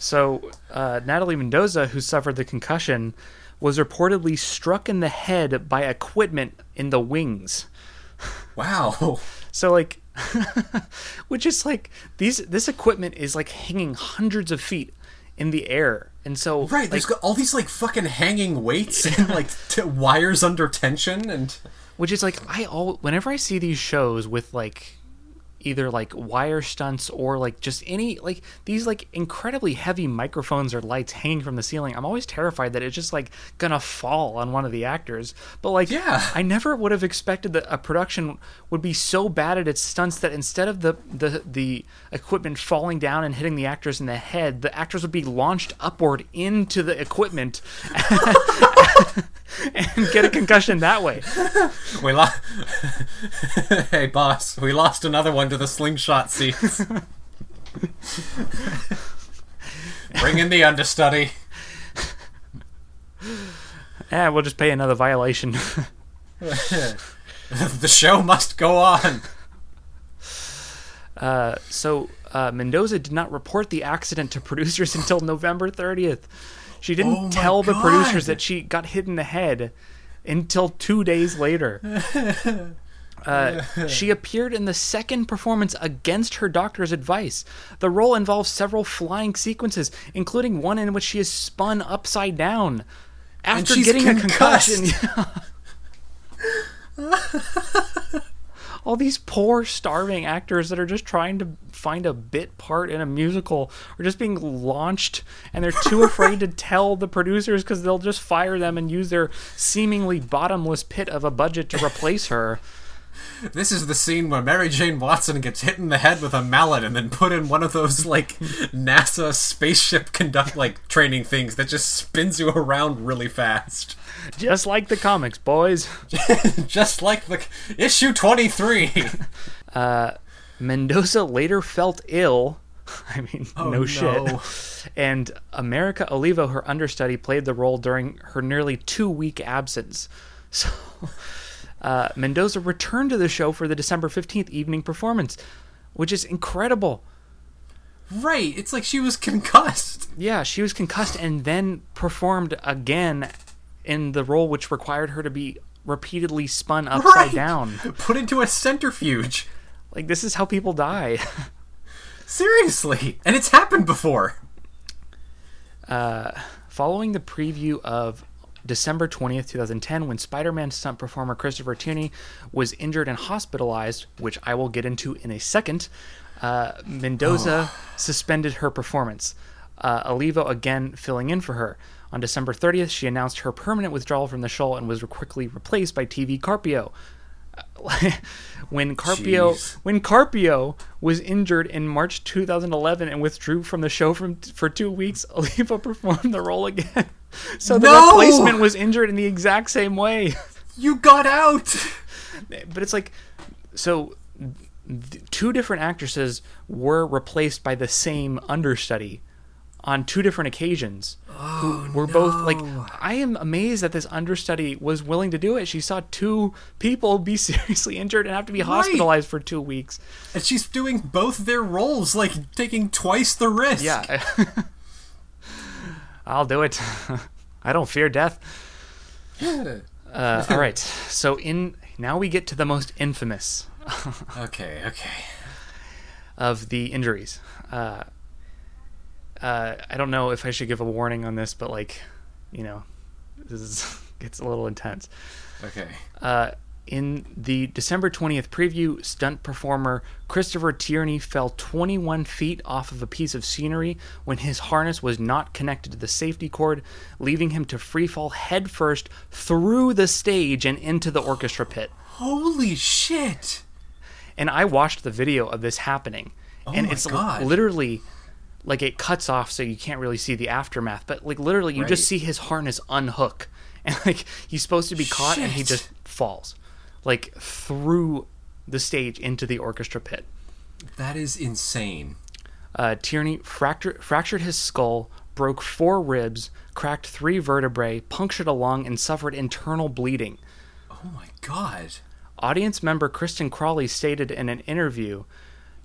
So uh, Natalie Mendoza, who suffered the concussion, was reportedly struck in the head by equipment in the wings. Wow. So like, which is like these this equipment is like hanging hundreds of feet in the air, and so Right, like, there's all these like fucking hanging weights and like t- wires under tension and which is like I all whenever I see these shows with like either like wire stunts or like just any like these like incredibly heavy microphones or lights hanging from the ceiling i'm always terrified that it's just like gonna fall on one of the actors but like Yeah. i never would have expected that a production would be so bad at its stunts that instead of the the the equipment falling down and hitting the actors in the head the actors would be launched upward into the equipment and get a concussion that way we lost. hey, boss, we lost another one to the slingshot seats. Bring in the understudy. Yeah, we'll just pay another violation. the show must go on. Uh, so uh, Mendoza did not report the accident to producers until November 30th. She didn't Oh tell the producers that she got hit in the head until two days later. Uh, she appeared in the second performance against her doctor's advice. The role involves several flying sequences, including one in which she is spun upside down after getting concussed. a concussion. All these poor, starving actors that are just trying to find a bit part in a musical are just being launched, and they're too afraid to tell the producers because they'll just fire them and use their seemingly bottomless pit of a budget to replace her. This is the scene where Mary Jane Watson gets hit in the head with a mallet and then put in one of those like NASA spaceship conduct like training things that just spins you around really fast. Just like the comics, boys. just like the issue 23. Uh, Mendoza later felt ill. I mean, no, no. shit. And America Olivo, her understudy, played the role during her nearly two week absence. So uh, Mendoza returned to the show for the December 15th evening performance, which is incredible. right, it's like she was concussed. Yeah, she was concussed and then performed again in the role which required her to be repeatedly spun upside Right. down. Put into a centrifuge. Like this is how people die. Seriously. And it's happened before. Following the preview of December 20th, 2010, when Spider Man stunt performer Christopher Tierney was injured and hospitalized, which I will get into in a second, uh, Mendoza suspended her performance. Uh, Olivo again filling in for her. On December 30th, she announced her permanent withdrawal from the show and was quickly replaced by TV Carpio. when Carpio Jeez. when Carpio was injured in March 2011 and withdrew from the show from for two weeks, Olivo performed the role again. So the No! replacement was injured in the exact same way. You got out. But it's like, so th- two different actresses were replaced by the same understudy on two different occasions. who were both like, I am amazed that this understudy was willing to do it. She saw two people be seriously injured and have to be hospitalized for two weeks. And she's doing both their roles, like taking twice the risk. Yeah. I'll do it. I don't fear death. Uh, all right. So in now we get to the most infamous Okay, okay. of the injuries. Uh, uh, I don't know if I should give a warning on this, but like, you know, this is, gets a little intense. Okay. Uh, in the December 20th preview, stunt performer Christopher Tierney fell 21 feet off of a piece of scenery when his harness was not connected to the safety cord, leaving him to freefall headfirst through the stage and into the orchestra pit. Holy shit. And I watched the video of this happening, and my it's God. literally like it cuts off so you can't really see the aftermath, but like literally you just see his harness unhook, and like he's supposed to be caught, and he just falls like through the stage into the orchestra pit. That is insane. Uh, Tierney fractured fractured his skull, broke four ribs, cracked three vertebrae, punctured a lung, and suffered internal bleeding. Oh my god. Audience member Kristen Crawley stated in an interview,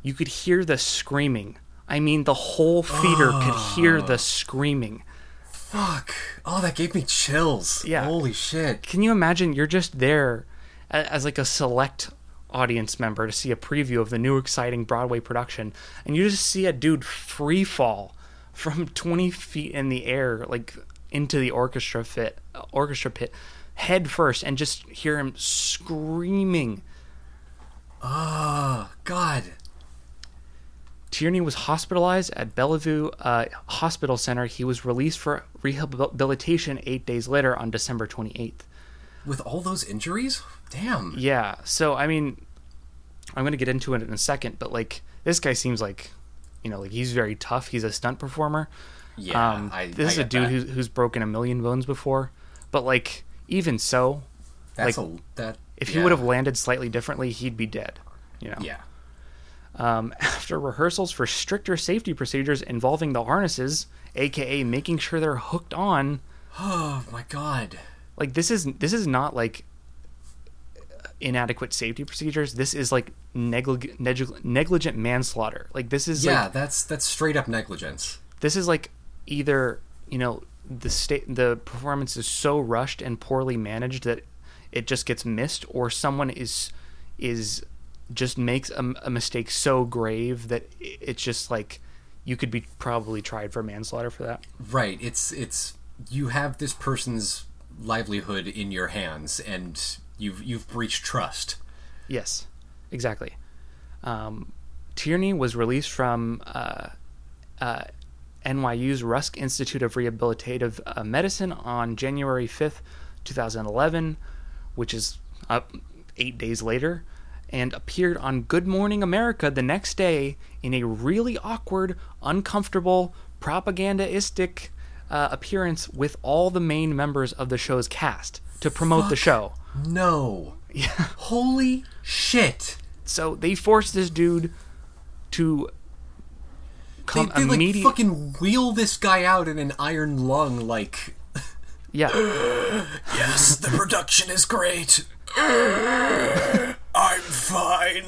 "You could hear the screaming. I mean, the whole theater could hear ah. the screaming." Fuck. Oh, that gave me chills. Yeah. Holy shit. Can you imagine? You're just there a- as like a select audience member to see a preview of the new exciting Broadway production, and you just see a dude free fall from 20 feet in the air, like into the orchestra pit, orchestra pit, head first, and just hear him screaming. Oh, God. Tierney was hospitalized at Bellevue uh, Hospital Center. He was released for rehabilitation eight days later on December 28th. With all those injuries? Damn. Yeah, so I mean, I'm going to get into it in a second, but like, this guy seems like, you know, like he's very tough. He's a stunt performer. Yeah. um, I, this I is a dude who's, who's broken a million bones before, but like, even so, That's like, a. That. if he would have landed slightly differently, he'd be dead. You know. Yeah. Um, after rehearsals for stricter safety procedures involving the harnesses, aka making sure they're hooked on, Oh, my God. like this is this is not like inadequate safety procedures. This is like neglig- neglig- negligent manslaughter. Like this is Yeah, like that's that's straight up negligence. this is like either you know the state the performance is so rushed and poorly managed that it just gets missed, or someone is is just makes a, a mistake so grave that it's just like you could be probably tried for manslaughter for that. Right. It's it's you have this person's livelihood in your hands, and you've you've breached trust. Yes, exactly. Um, Tierney was released from uh, uh, NYU's Rusk Institute of Rehabilitative uh, Medicine on January 5th, 2011, which is up eight days later, and appeared on Good Morning America the next day in a really awkward, uncomfortable, propagandistic uh, appearance with all the main members of the show's cast to promote the show. No. Yeah. Holy shit. So they forced this dude to They, come they like immediately. fucking wheel this guy out in an iron lung like yeah, Yes, the production is great. I'm fine.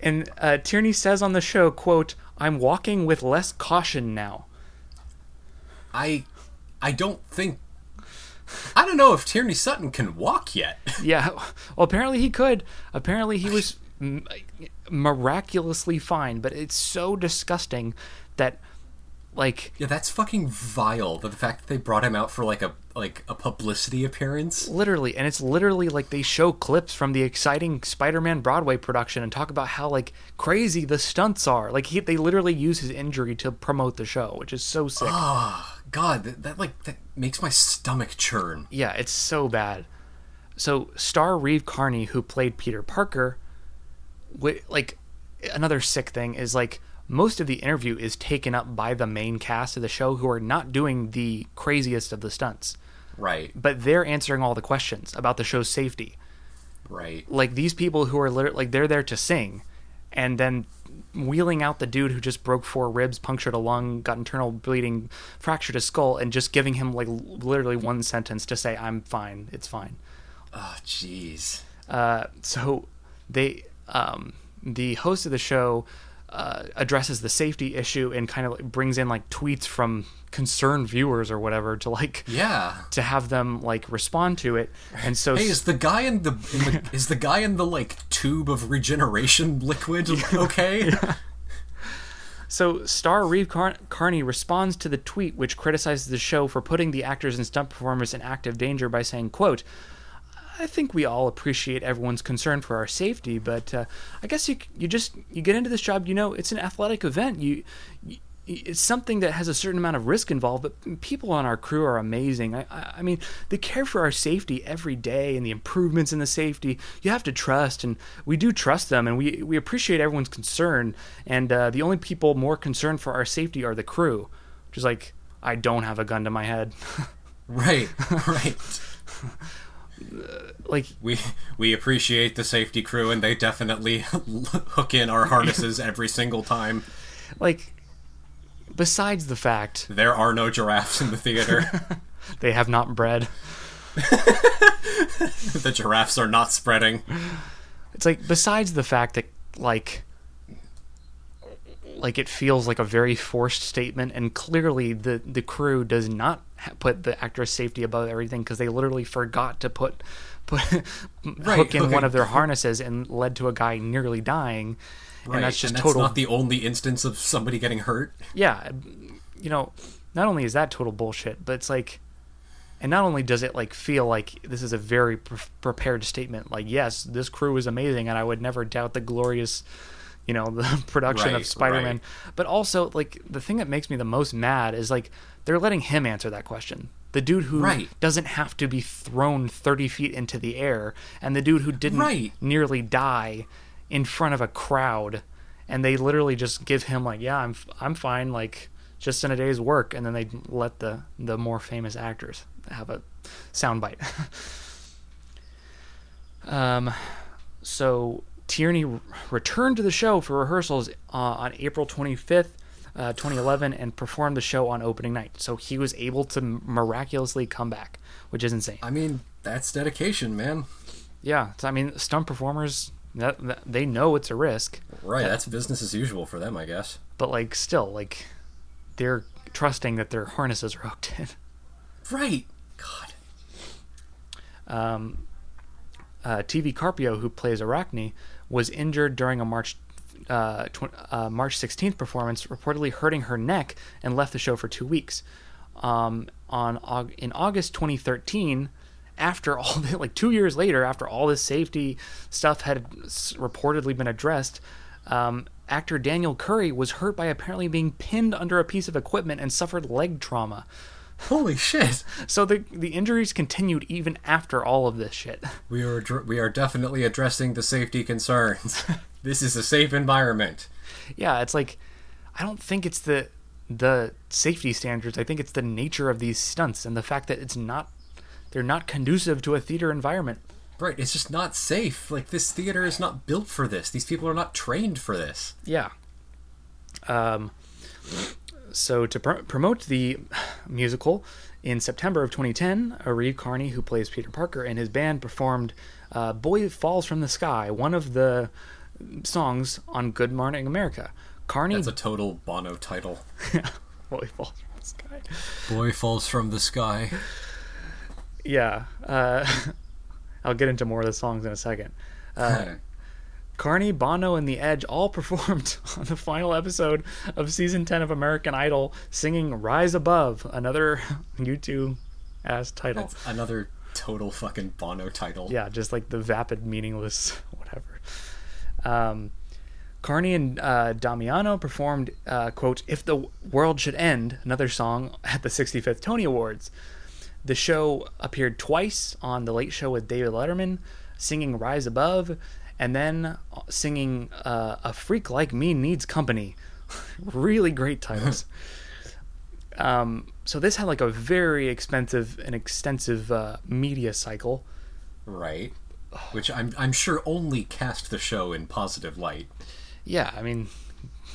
and uh, Tierney says on the show, "quote I'm walking with less caution now." I I don't think I don't know if Tierney Sutton can walk yet. Yeah. Well, apparently he could. Apparently he was m- miraculously fine, but it's so disgusting that like Yeah, that's fucking vile. The fact that they brought him out for like a like a publicity appearance. literally and it's literally like they show clips from the exciting Spider-Man Broadway production and talk about how like crazy the stunts are. Like he, they literally use his injury to promote the show, which is so sick. Ah, God, that, that like that makes my stomach churn. Yeah, it's so bad. So star Reeve Carney, who played Peter Parker, like another sick thing is like most of the interview is taken up by the main cast of the show who are not doing the craziest of the stunts, Right, but they're answering all the questions about the show's safety. right. Like these people who are literally like they're there to sing, and then wheeling out the dude who just broke four ribs, punctured a lung, got internal bleeding, fractured his skull, and just giving him like literally one sentence to say, "I'm fine, it's fine." Oh, jeez. Uh, so they, um, the host of the show, uh, addresses the safety issue and kind of like brings in like tweets from concerned viewers or whatever to like Yeah. to have them like respond to it. And so Hey, is the guy in the, in the is the guy in the like tube of regeneration liquid okay? So, star Reeve Car- Carney responds to the tweet, which criticizes the show for putting the actors and stunt performers in active danger by saying, "quote I think we all appreciate everyone's concern for our safety, but uh, I guess you you just you get into this job, you know, it's an athletic event. You, you it's something that has a certain amount of risk involved, but people on our crew are amazing. I, I, I mean, they care for our safety every day and the improvements in the safety. You have to trust, and we do trust them, and we we appreciate everyone's concern. And uh, the only people more concerned for our safety are the crew, which is like I don't have a gun to my head. right, right. Like We we appreciate the safety crew, and they definitely hook in our harnesses every single time. like besides the fact There are no giraffes in the theater. they have not bred. the giraffes are not spreading. It's like besides the fact that like like it feels like a very forced statement and clearly the the crew does not put the actress safety above everything because they literally forgot to put put hook in okay. one of their harnesses and led to a guy nearly dying Right, and that's just and that's total not the only instance of somebody getting hurt. yeah you know not only is that total bullshit but it's like and not only does it like feel like this is a very pre- prepared statement like yes this crew is amazing and i would never doubt the glorious you know the production of spider-man right. but also like the thing that makes me the most mad is like they're letting him answer that question the dude who Right. doesn't have to be thrown 30 feet into the air and the dude who didn't Right. nearly die in front of a crowd and they literally just give him like yeah i'm i'm fine like just in a day's work and then they let the the more famous actors have a soundbite um so tierney r- returned to the show for rehearsals uh, on april 25th uh, 2011 and performed the show on opening night so he was able to miraculously come back which is insane I mean, that's dedication, man. yeah so, i mean stunt performers that, that, they know it's a risk Right, that's business as usual for them, I guess. but like still like they're trusting that their harnesses are hooked in Right. God. um, uh, TV Carpio, who plays Arachne, was injured during a March uh, tw- uh, March 16th performance, reportedly hurting her neck, and left the show for two weeks. Um, on in August 2013, after all the, like two years later, after all this safety stuff had s- reportedly been addressed, um, actor Daniel Curry was hurt by apparently being pinned under a piece of equipment and suffered leg trauma. Holy shit. So the the injuries continued even after all of this shit. We are we are definitely addressing the safety concerns. this is a safe environment. yeah, it's like I don't think it's the the safety standards. I think it's the nature of these stunts and the fact that it's not they're not conducive to a theater environment. Right, it's just not safe. Like this theater is not built for this. These people are not trained for this. Yeah. Um so to pr- promote the musical in September of 2010, Reeve Carney, who plays Peter Parker, and his band performed uh, "Boy Falls from the Sky," one of the songs on Good Morning America. Carney, That's a total Bono title. Boy Falls from the Sky. Boy falls from the sky. yeah, uh, I'll get into more of the songs in a second. Uh, Carney, Bono, and The Edge all performed on the final episode of season 10 of American Idol, singing Rise Above, another U2 ass title. That's another total fucking Bono title. Yeah, just like the vapid, meaningless, whatever. Um, Carney and uh, Damiano performed, uh, quote, If the World Should End, another song at the 65th Tony Awards. The show appeared twice on The Late Show with David Letterman, singing Rise Above, and then singing uh, A Freak Like Me Needs Company. really great titles. um, so this had like a very expensive and extensive uh, media cycle. Right. Which I'm I'm sure only cast the show in positive light. Yeah, I mean,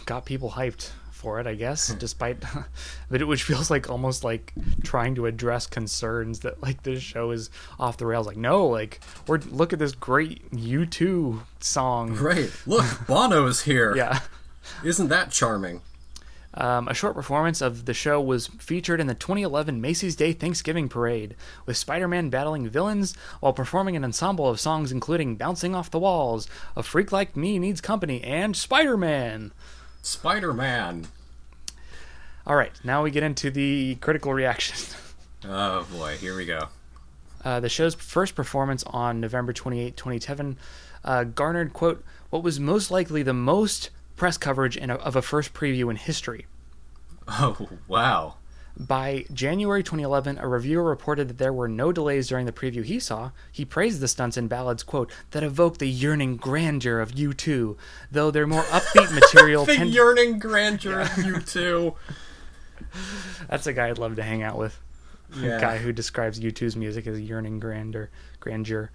got people hyped for it, I guess, despite but it which feels like almost like trying to address concerns that like this show is off the rails. Like, no, like we're look at this great U2 song. Right. Look, Bono's here. Yeah. Isn't that charming? Um, a short performance of the show was featured in the 2011 Macy's Day Thanksgiving Parade, with Spider Man battling villains while performing an ensemble of songs including Bouncing Off the Walls, A Freak Like Me Needs Company, and Spider Man. Spider Man. All right, now we get into the critical reaction. Oh boy, here we go. Uh, the show's first performance on November 28, 2010, uh, garnered, quote, what was most likely the most press coverage in a, of a first preview in history. Oh, wow. By January 2011, a reviewer reported that there were no delays during the preview he saw. He praised the stunts and ballads, quote, that evoke the yearning grandeur of U2, though their more upbeat material the tend- yearning grandeur of U2. That's a guy I'd love to hang out with. Yeah. A guy who describes U2's music as yearning grandeur. grandeur.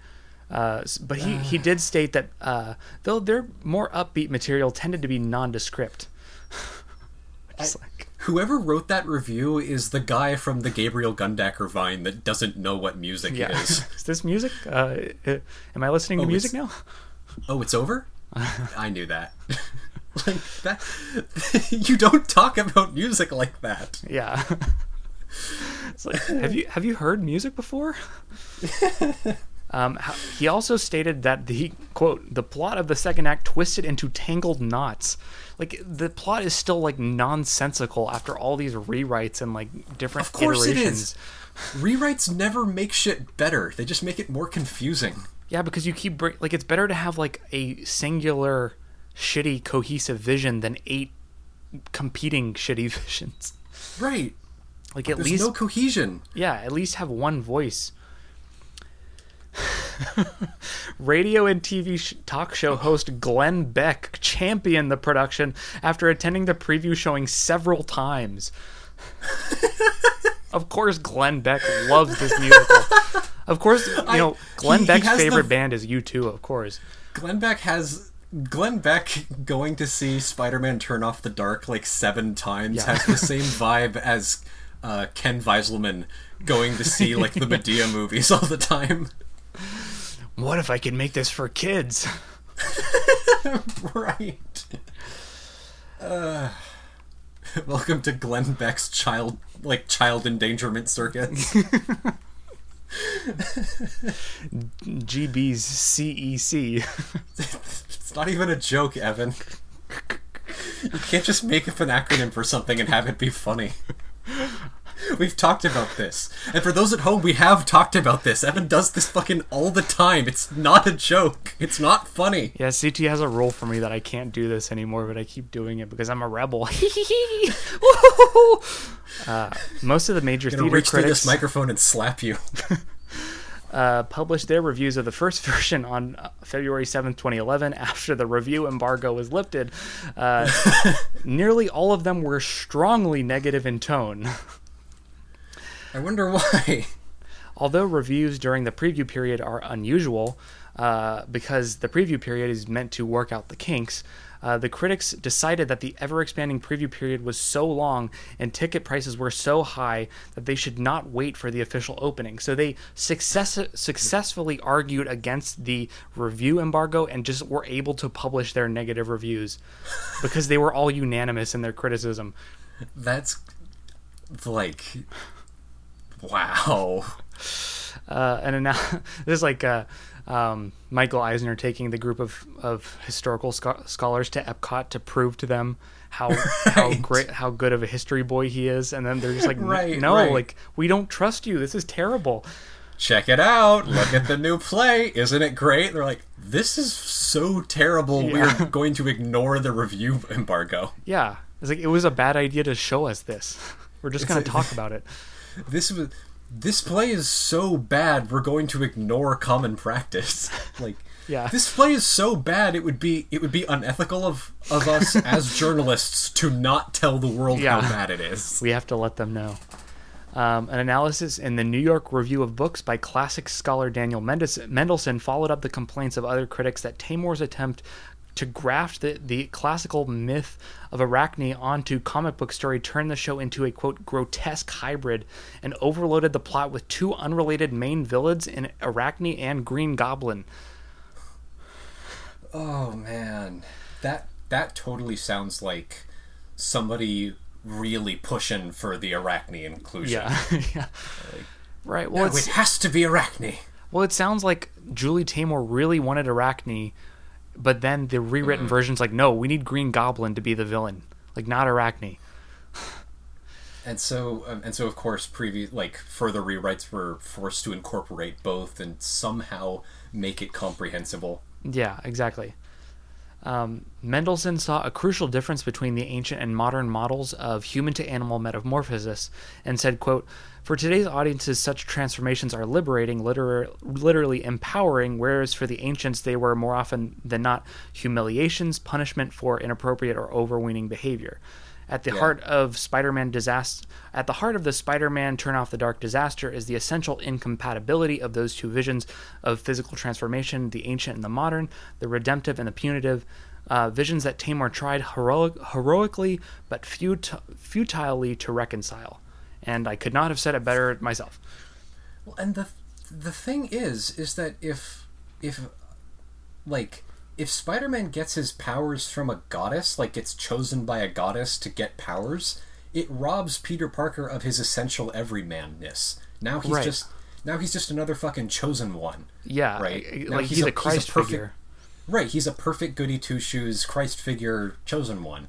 Uh, but he, he did state that uh, though their more upbeat material tended to be nondescript. Just like, Whoever wrote that review is the guy from the Gabriel Gundacker Vine that doesn't know what music yeah. is. is this music? Uh, am I listening to Oh, music now? Oh, it's over? I knew that. like that you don't talk about music like that. Yeah. it's like, have you have you heard music before? um, he also stated that the quote the plot of the second act twisted into tangled knots. Like the plot is still like nonsensical after all these rewrites and like different Of course it iterations. is. Rewrites never make shit better. They just make it more confusing. Yeah, because you keep bring- like it's better to have like a singular shitty cohesive vision than eight competing shitty visions. Right. Like at There's least no cohesion. Yeah, at least have one voice. Radio and TV sh- talk show host Glenn Beck championed the production after attending the preview showing several times. of course, Glenn Beck loves this musical. Of course, you I- know Glenn he- he Beck's the- favorite band is U2. Of course, Glenn Beck has Glenn Beck going to see Spider-Man Turn Off the Dark like seven times Yeah. has the same vibe as uh, Ken Weiselman going to see like the Medea movies all the time. What if I could make this for kids? right. Uh, welcome to Glenn Beck's child like child endangerment circus. GB's CEC. it's not even a joke, Evan. You can't just make up an acronym for something and have it be funny. We've talked about this. And for those at home, we have talked about this. Evan does this fucking all the time. It's not a joke. It's not funny. Yeah, CT has a rule for me that I can't do this anymore, but I keep doing it because I'm a rebel. Woo-hoo-hoo. uh, most of the major theater reach through critics this microphone and slap you. uh, published their reviews of the first version on uh, February 7th, 2011, after the review embargo was lifted. Uh, nearly all of them were strongly negative in tone. I wonder why. Although reviews during the preview period are unusual, uh, because the preview period is meant to work out the kinks, uh, the critics decided that the ever expanding preview period was so long and ticket prices were so high that they should not wait for the official opening. So they success- successfully argued against the review embargo and just were able to publish their negative reviews because they were all unanimous in their criticism. That's like wow. uh, and now this is like uh, um, Michael Eisner taking the group of, of historical scho- scholars to Epcot to prove to them how how great how good of a history boy he is, and then they're just like, Right, no, right. like we don't trust you. This is terrible. Check it out. Look at the new play. Isn't it great? They're like, this is so terrible. Yeah. We're going to ignore the review embargo. Yeah, it's like it was a bad idea to show us this. We're just gonna talk about it. This was this play is so bad. We're going to ignore common practice. Like, Yeah. this play is so bad. It would be it would be unethical of of us as journalists to not tell the world Yeah. how bad it is. We have to let them know. Um, an analysis in the New York Review of Books by classic scholar Daniel Mendelsohn followed up the complaints of other critics that Taymor's attempt to graft the, the classical myth of Arachne onto comic book story turned the show into a quote grotesque hybrid and overloaded the plot with two unrelated main villains in Arachne and Green Goblin. Oh man, that that totally sounds like somebody really pushing for the Arachne inclusion. Yeah, yeah. Right. Well, No, it has to be Arachne. Well, it sounds like Julie Taymor really wanted Arachne, but then the rewritten version's like, no, we need Green Goblin to be the villain, like not Arachne. And so, um, and so, of course, previous like further rewrites were forced to incorporate both and somehow make it comprehensible. Yeah, exactly. Um, Mendelsohn saw a crucial difference between the ancient and modern models of human to animal metamorphosis and said, quote, For today's audiences, such transformations are liberating, literar- literally empowering, whereas for the ancients, they were more often than not humiliations, punishment for inappropriate or overweening behavior. At the Yeah. heart of Spider-Man disaster, at the heart of the Spider-Man Turn Off the Dark disaster is the essential incompatibility of those two visions of physical transformation, the ancient and the modern, the redemptive and the punitive, uh, visions that Taymor tried heroic, heroically but fut- futilely to reconcile. And I could not have said it better myself. Well, and the the thing is, is that if if like if Spider-Man gets his powers from a goddess, like gets chosen by a goddess to get powers, it robs Peter Parker of his essential everymanness. Now he's Right. just now he's just another fucking chosen one. Yeah, Right. Now like he's he's, a- a, he's a Christ perfect- figure. Right, he's a perfect goody two shoes Christ figure chosen one,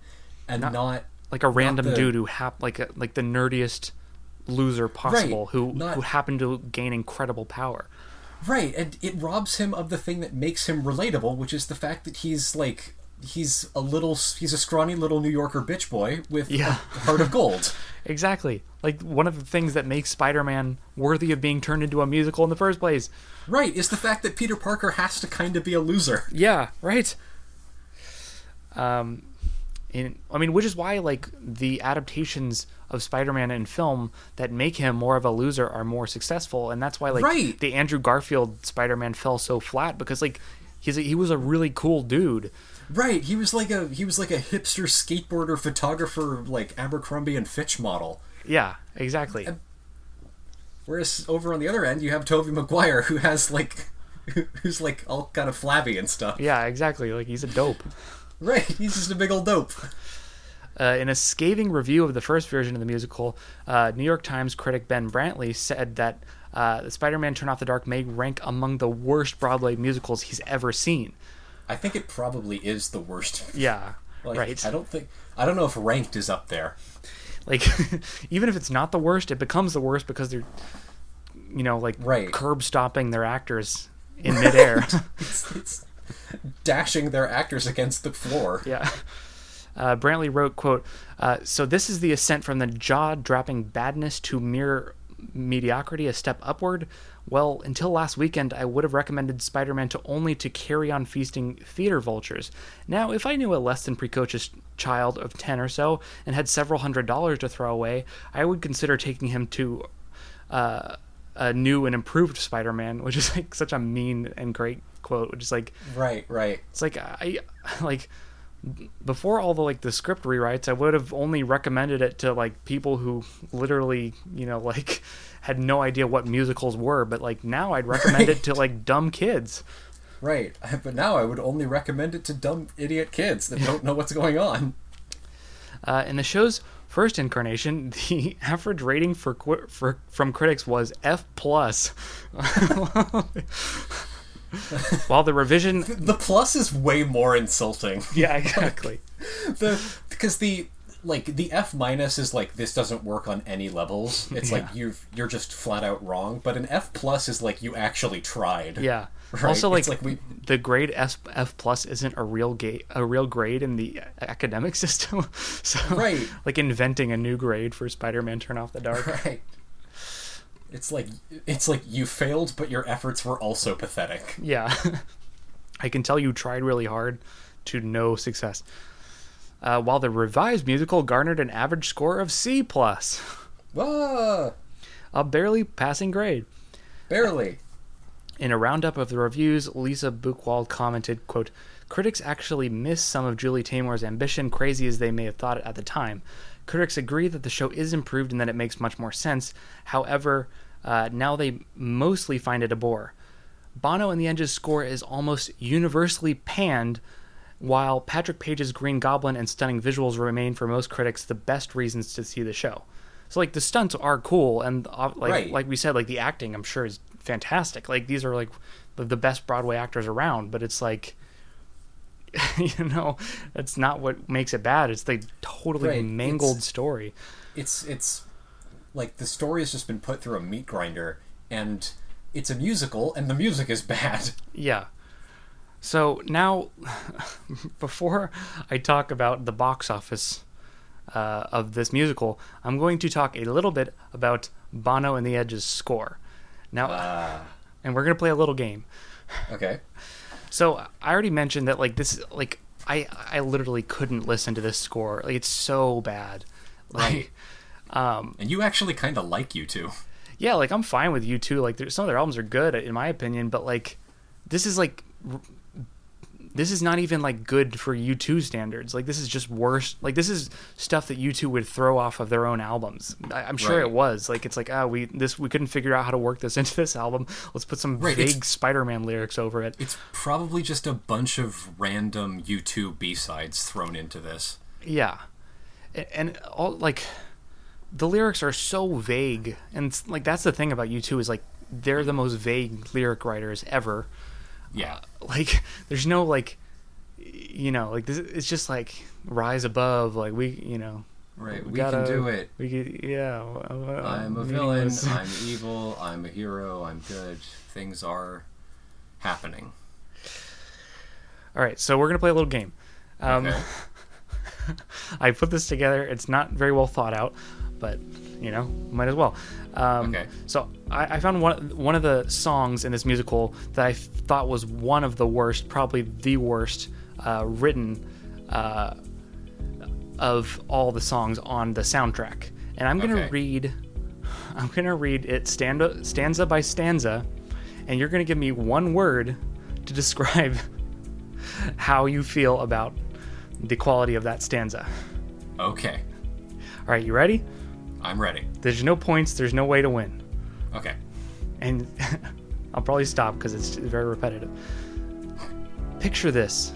and not, like a random the- dude who hap- like a, like the nerdiest loser possible who not- who happened to gain incredible power. right, and it robs him of the thing that makes him relatable, which is the fact that he's like he's a little he's a scrawny little New Yorker bitch boy with Yeah. a heart of gold. Exactly. Like one of the things that makes Spider-Man worthy of being turned into a musical in the first place. right, is the fact that Peter Parker has to kind of be a loser. Yeah, right. Um in I mean, which is why like the adaptations of Spider-Man in film that make him more of a loser are more successful and that's why like Right. the Andrew Garfield Spider-Man fell so flat because like he's a, he was a really cool dude. Right, he was like a he was like a hipster skateboarder photographer like Abercrombie and Fitch model. Yeah, exactly. Whereas over on the other end, you have Tobey Maguire, who has like, who's like all kind of flabby and stuff. Yeah, exactly. Like he's a dope. Right, he's just a big old dope. Uh, in a scathing review of the first version of the musical, uh, New York Times critic Ben Brantley said that uh, Spider-Man: Turn Off the Dark may rank among the worst Broadway musicals he's ever seen. I think it probably is the worst. Yeah, Like, right. I don't think I don't know if ranked is up there. Like, even if it's not the worst, it becomes the worst because they're, you know, like Right. curb stopping their actors in midair. It's, it's dashing their actors against the floor. Yeah. Uh, Brantley wrote, "quote uh, So this is the ascent from the jaw-dropping badness to mere mediocrity, a step upward. Well, until last weekend, I would have recommended Spider-Man to only to carry on feasting theater vultures. Now, if I knew a less than precocious child of ten or so and had several hundred dollars to throw away, I would consider taking him to." Uh, a new and improved Spider-Man, which is like such a mean and great quote. Which is like, Right, right. it's like I like before all the like the script rewrites, I would have only recommended it to like people who literally, you know, like had no idea what musicals were, but like now I'd recommend it to like dumb kids. Right. But now I would only recommend it to dumb idiot kids that don't know what's going on. Uh, in the show's first incarnation, the average rating for, for from critics was F plus. While the revision, The plus is way more insulting. yeah, exactly. the because the like the F minus is like this doesn't work on any levels. It's like Yeah. you you're just flat out wrong. But an F plus is like you actually tried. Yeah. Right? Also, like, like we- the grade S, F plus isn't a real ga- a real grade in the academic system. so, Right. like inventing a new grade for Spider-Man: Turn Off the Dark. Right. It's like it's like you failed, but your efforts were also pathetic. Yeah. I can tell you tried really hard to no success. Uh, while the revised musical garnered an average score of C plus, Ah, a barely passing grade. barely. In a roundup of the reviews, Lisa Buchwald commented, quote, Critics actually miss some of Julie Taymor's ambition, crazy as they may have thought it at the time. Critics agree that the show is improved and that it makes much more sense. However, uh, now they mostly find it a bore. Bono and the Edge's score is almost universally panned, while Patrick Page's Green Goblin and stunning visuals remain for most critics the best reasons to see the show. So like the stunts are cool and uh, like Right. like we said like the acting I'm sure is fantastic. Like these are like the, best Broadway actors around, but it's like you know, that's not what makes it bad. It's the totally Right. mangled It's- story. It's it's like the story has just been put through a meat grinder, and it's a musical, and the music is bad. Yeah. So now, before I talk about the box office uh, of this musical, I'm going to talk a little bit about Bono and the Edge's score. Now, Ah, and we're gonna play a little game. okay. So I already mentioned that like this, like I I literally couldn't listen to this score. Like it's so bad. Like, Right. And you actually kind of like U2. yeah, like I'm fine with U2. Like there- some of their albums are good in my opinion, but like this is like this is not even like good for U2 standards. Like this is just worse. Like this is stuff that U2 would throw off of their own albums. I, I'm sure it was. Like it's like ah we this we couldn't figure out how to work this into this album. Let's put some Right, vague Spider-Man lyrics over it. It's probably just a bunch of random U2 B sides thrown into this. Yeah, A- and all like the lyrics are so vague, and like that's the thing about U2 is like they're the most vague lyric writers ever. Yeah. Like there's no like, you know, like this. It's just like rise above. Like we, you know, Right. We, gotta- can do it. We could, yeah. uh, I'm a villain. I'm evil. I'm a hero. I'm good. Things are happening. All right, so we're gonna play a little game. Um, Okay. I put this together. It's not very well thought out, but you know, might as well. Um, Okay. So I, I found one one of the songs in this musical that I thought was one of the worst, probably the worst uh, written uh, of all the songs on the soundtrack. And I'm gonna Okay. read. I'm gonna read it stanza stanza by stanza, and you're gonna give me one word to describe how you feel about the quality of that stanza. Okay. All right, you ready? I'm ready. There's no points. There's no way to win. Okay. and I'll probably stop because it's very repetitive. Picture this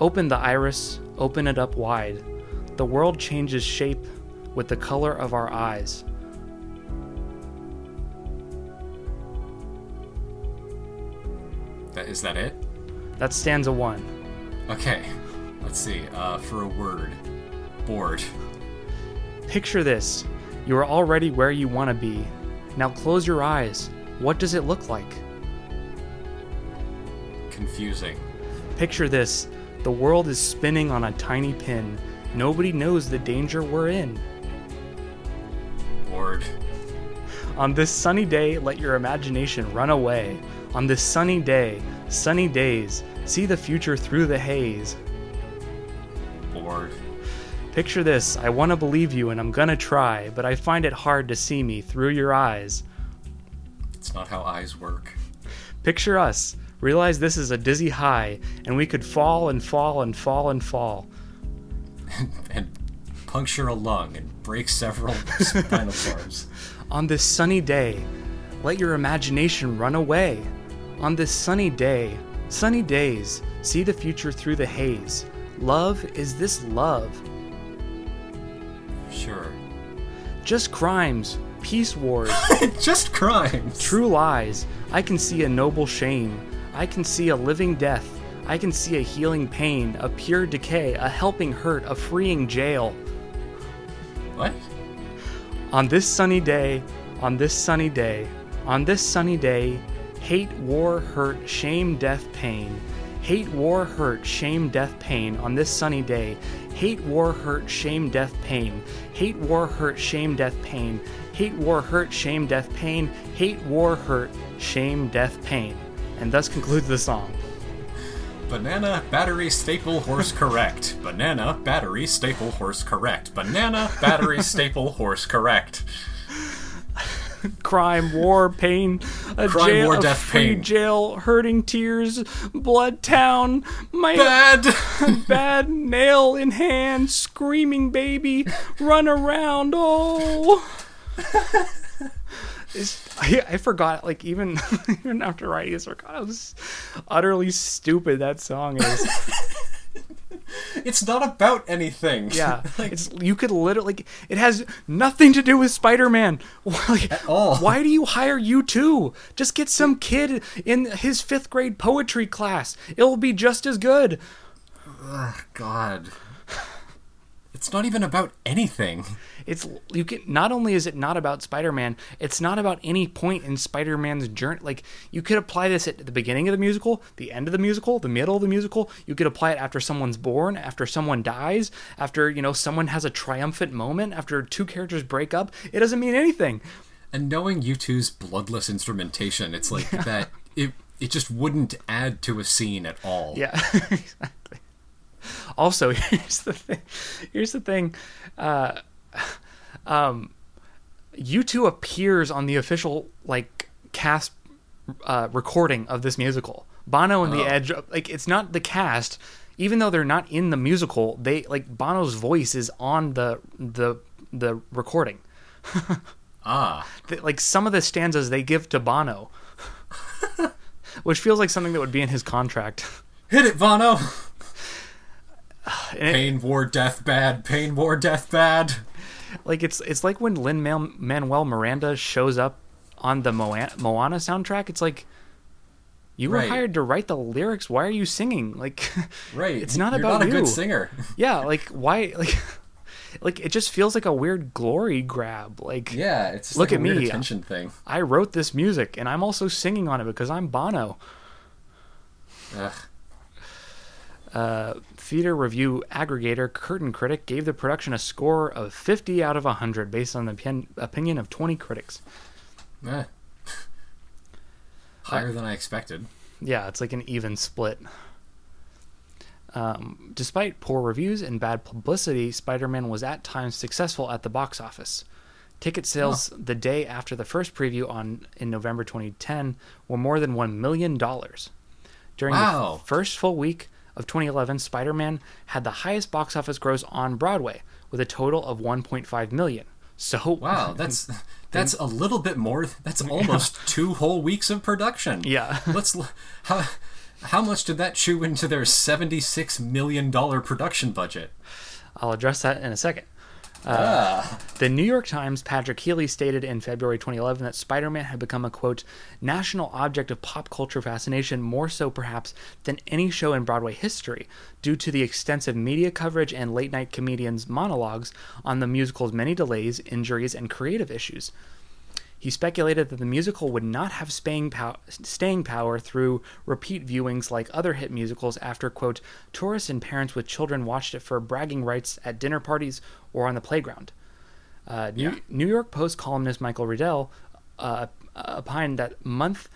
open the iris, open it up wide. The world changes shape with the color of our eyes. That is that it? That's stanza one. Okay. Let's see. Uh, for a word, bored. Picture this you are already where you want to be. Now close your eyes. What does it look like? Confusing. Picture this the world is spinning on a tiny pin. Nobody knows the danger we're in. Bored. On this sunny day, let your imagination run away. On this sunny day, sunny days, see the future through the haze. Picture this I want to believe you and I'm gonna try, but I find it hard to see me through your eyes. It's not how eyes work. Picture us. Realize this is a dizzy high, and we could fall and fall and fall and fall. and puncture a lung and break several spinal cords. On this sunny day, let your imagination run away. On this sunny day, sunny days, see the future through the haze. Love is this love. Sure. Just crimes, peace wars, Just crimes. true lies. I can see a noble shame. I can see a living death. I can see a healing pain, a pure decay, a helping hurt, a freeing jail. What? On this sunny day, on this sunny day, on this sunny day, hate, war, hurt, shame, death, pain. Hate, war, hurt, shame, death, pain. On this sunny day, hate, war, hurt, shame, death, pain. Hate, war, hurt, shame, death, pain. Hate, war, hurt, shame, death, pain. Hate, war, hurt, shame, death, pain. And thus concludes the song. Banana, battery, staple, horse, correct. Banana, battery, staple, horse, correct. Banana, battery, staple, horse, correct. crime, war, pain, a Crime, jail, war, death, free pain. jail, hurting tears, blood town, my Bad! bad nail in hand, screaming baby, run around, oh. I, I forgot, like even even after writing this, I forgot how utterly stupid that song is. It's not about anything. Yeah, it's you could literally like it has nothing to do with Spider-Man. Like, At all. Why do you hire U2? Just get some kid in his fifth grade poetry class. It'll be just as good. Ugh, God. It's not even about anything. It's you can not only is it not about Spider-Man, it's not about any point in Spider-Man's journey. Like you could apply this at the beginning of the musical, the end of the musical, the middle of the musical. You could apply it after someone's born, after someone dies, after you know someone has a triumphant moment, after two characters break up. It doesn't mean anything. And knowing U2's bloodless instrumentation, it's like that it it just wouldn't add to a scene at all. Yeah, exactly. Also, here's the thing. Here's the thing. Uh, um, U2 appears on the official like cast uh, recording of this musical. Bono and the Oh. Edge, like it's not the cast. Even though they're not in the musical, they like Bono's voice is on the the the recording. Ah. Like some of the stanzas they give to Bono, which feels like something that would be in his contract. Hit it, Bono! It- Pain, war, death, bad. Pain, war, death, bad. Like it's it's like when Lin Manuel Miranda shows up on the Moana, Moana soundtrack. It's like you were Right. hired to write the lyrics. Why are you singing? Like, Right. It's not You're about not a you. good singer. yeah, like why? Like, like it just feels like a weird glory grab. Like, Yeah, it's just Look like at a weird me. attention thing. I wrote this music and I'm also singing on it because I'm Bono. Ugh. Uh, theater review aggregator Curtain Critic gave the production a score of 50 out of 100 based on the opin- opinion of 20 critics. Eh. Higher than I expected. Yeah, it's like an even split. Um, despite poor reviews and bad publicity, Spider Man was at times successful at the box office. Ticket sales the day after the first preview on in November 2010 were more than $1 million. During Wow. the first full week of 2011, Spider Man had the highest box office gross on Broadway with a total of 1.5 million. So, Wow, that's that's a little bit more. That's almost two whole weeks of production. yeah. Let's how how much did that chew into their seventy six million dollar production budget? I'll address that in a second. Ah, The New York Times' Patrick Healy stated in February 2011 that Spider Man had become a, quote, national object of pop culture fascination, more so perhaps than any show in Broadway history, due to the extensive media coverage and late night comedians' monologues on the musical's many delays, injuries, and creative issues. He speculated that the musical would not have staying, pow- staying power through repeat viewings like other hit musicals after, quote, tourists and parents with children watched it for bragging rights at dinner parties or on the playground. Uh, New, Yeah. New York Post columnist Michael Riedel uh, opined that month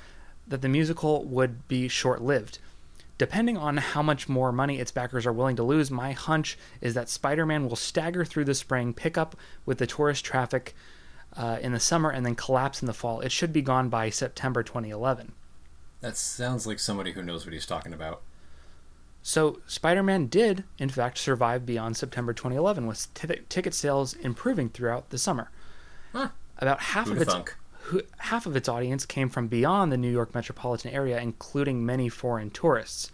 that the musical would be short-lived. Depending on how much more money its backers are willing to lose, my hunch is that Spider-Man will stagger through the spring, pick up with the tourist traffic uh, in the summer, and then collapse in the fall. It should be gone by September 2011. that sounds like somebody who knows what he's talking about. So Spider-Man did, in fact, survive beyond September 2011, with t- ticket sales improving throughout the summer. Huh. About half of its thunk? half of its audience came from beyond the New York metropolitan area, including many foreign tourists.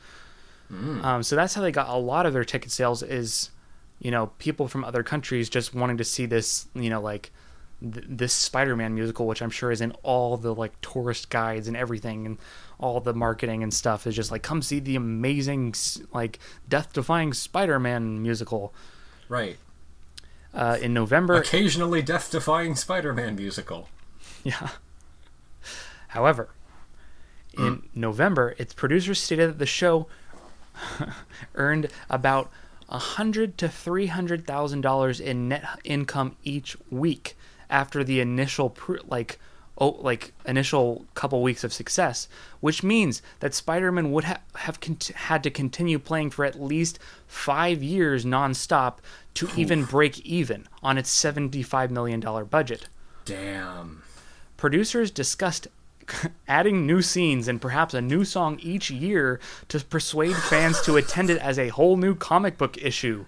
Hmm. Um, so that's how they got a lot of their ticket sales. Is you know, people from other countries just wanting to see this, you know, like th- this Spider-Man musical, which I'm sure is in all the like tourist guides and everything, and all the marketing and stuff is just like, come see the amazing, like death-defying Spider-Man musical Right. uh, in November. Occasionally death-defying Spider-Man musical. Yeah. However, in November, its producers stated that the show earned about a hundred to three hundred thousand dollars in net income each week after the initial pr- like oh like initial couple weeks of success, which means that Spider-Man would ha- have cont- had to continue playing for at least five years nonstop to even break even on its seventy-five million dollar budget Damn. producers discussed adding new scenes and perhaps a new song each year to persuade fans to attend it as a whole new comic book issue.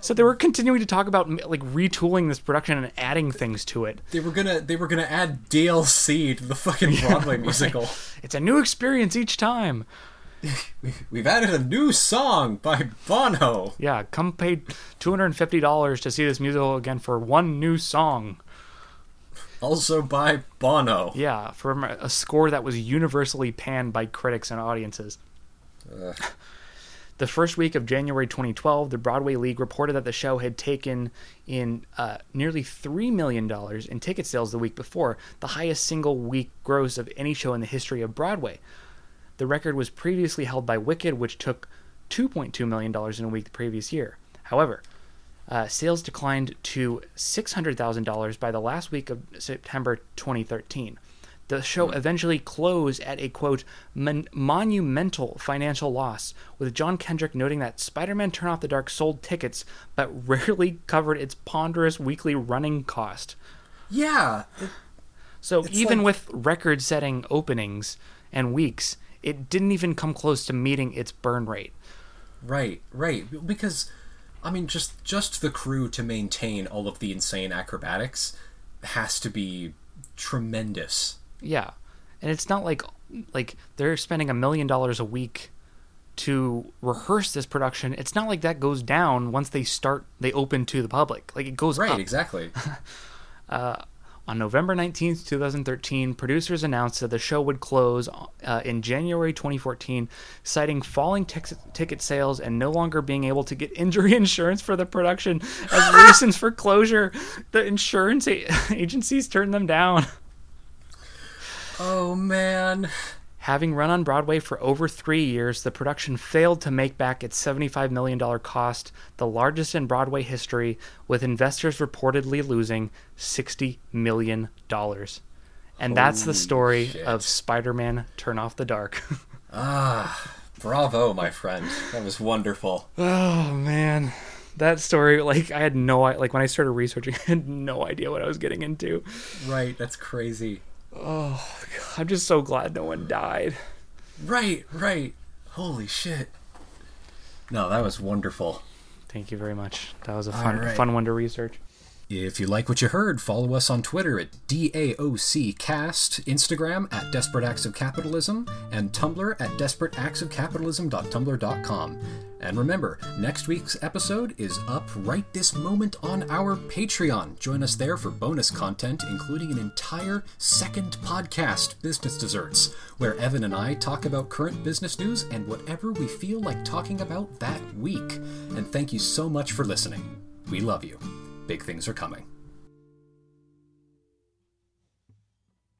So they were continuing to talk about like retooling this production and adding things to it. They were gonna they were gonna add DLC to the fucking Broadway musical. It's a new experience each time. We've added a new song by Bono. Yeah, come pay two hundred and fifty dollars to see this musical again for one new song. Also by Bono. Yeah, from a score that was universally panned by critics and audiences. Ugh. The first week of January 2012, the Broadway League reported that the show had taken in uh, nearly $3 million in ticket sales the week before, the highest single week gross of any show in the history of Broadway. The record was previously held by Wicked, which took $2.2 million in a week the previous year. However, uh, sales declined to $600,000 by the last week of September 2013. The show mm. eventually closed at a quote mon- monumental financial loss, with John Kenrick noting that Spider-Man: Turn Off the Dark sold tickets but rarely covered its ponderous weekly running cost. Yeah. it- So even like- with record-setting openings and weeks, it didn't even come close to meeting its burn rate. right, right. Because I mean just just the crew to maintain all of the insane acrobatics has to be tremendous. Yeah, and it's not like like they're spending a million dollars a week to rehearse this production. It's not like that goes down once they start they open to the public. Like it goes Right, up. exactly. On November 19th, 2013, producers announced that the show would close uh, in January 2014, citing falling tic- ticket sales and no longer being able to get injury insurance for the production as reasons for closure. The insurance a- agencies turned them down. Oh man. Having run on Broadway for over three years, the production failed to make back its $75 million cost, the largest in Broadway history, with investors reportedly losing $60 million. And that's the story shit. of Spider Man Turn Off the Dark. Ah, bravo, my friend. That was wonderful. oh, man. That story, like, I had no i- like when I started researching, I had no idea what I was getting into. Right, that's crazy. Oh, I'm just so glad no one died. Right, right. Holy shit. No, that was wonderful. Thank you very much. That was a fun, right. fun one to research. If you like what you heard, follow us on Twitter at DAOCcast, Instagram at Desperate Acts of Capitalism, and Tumblr at desperateactsofcapitalism.tumblr.com. And remember, next week's episode is up right this moment on our Patreon. Join us there for bonus content, including an entire second podcast, Business Desserts, where Evan and I talk about current business news and whatever we feel like talking about that week. And thank you so much for listening. We love you. Big things are coming.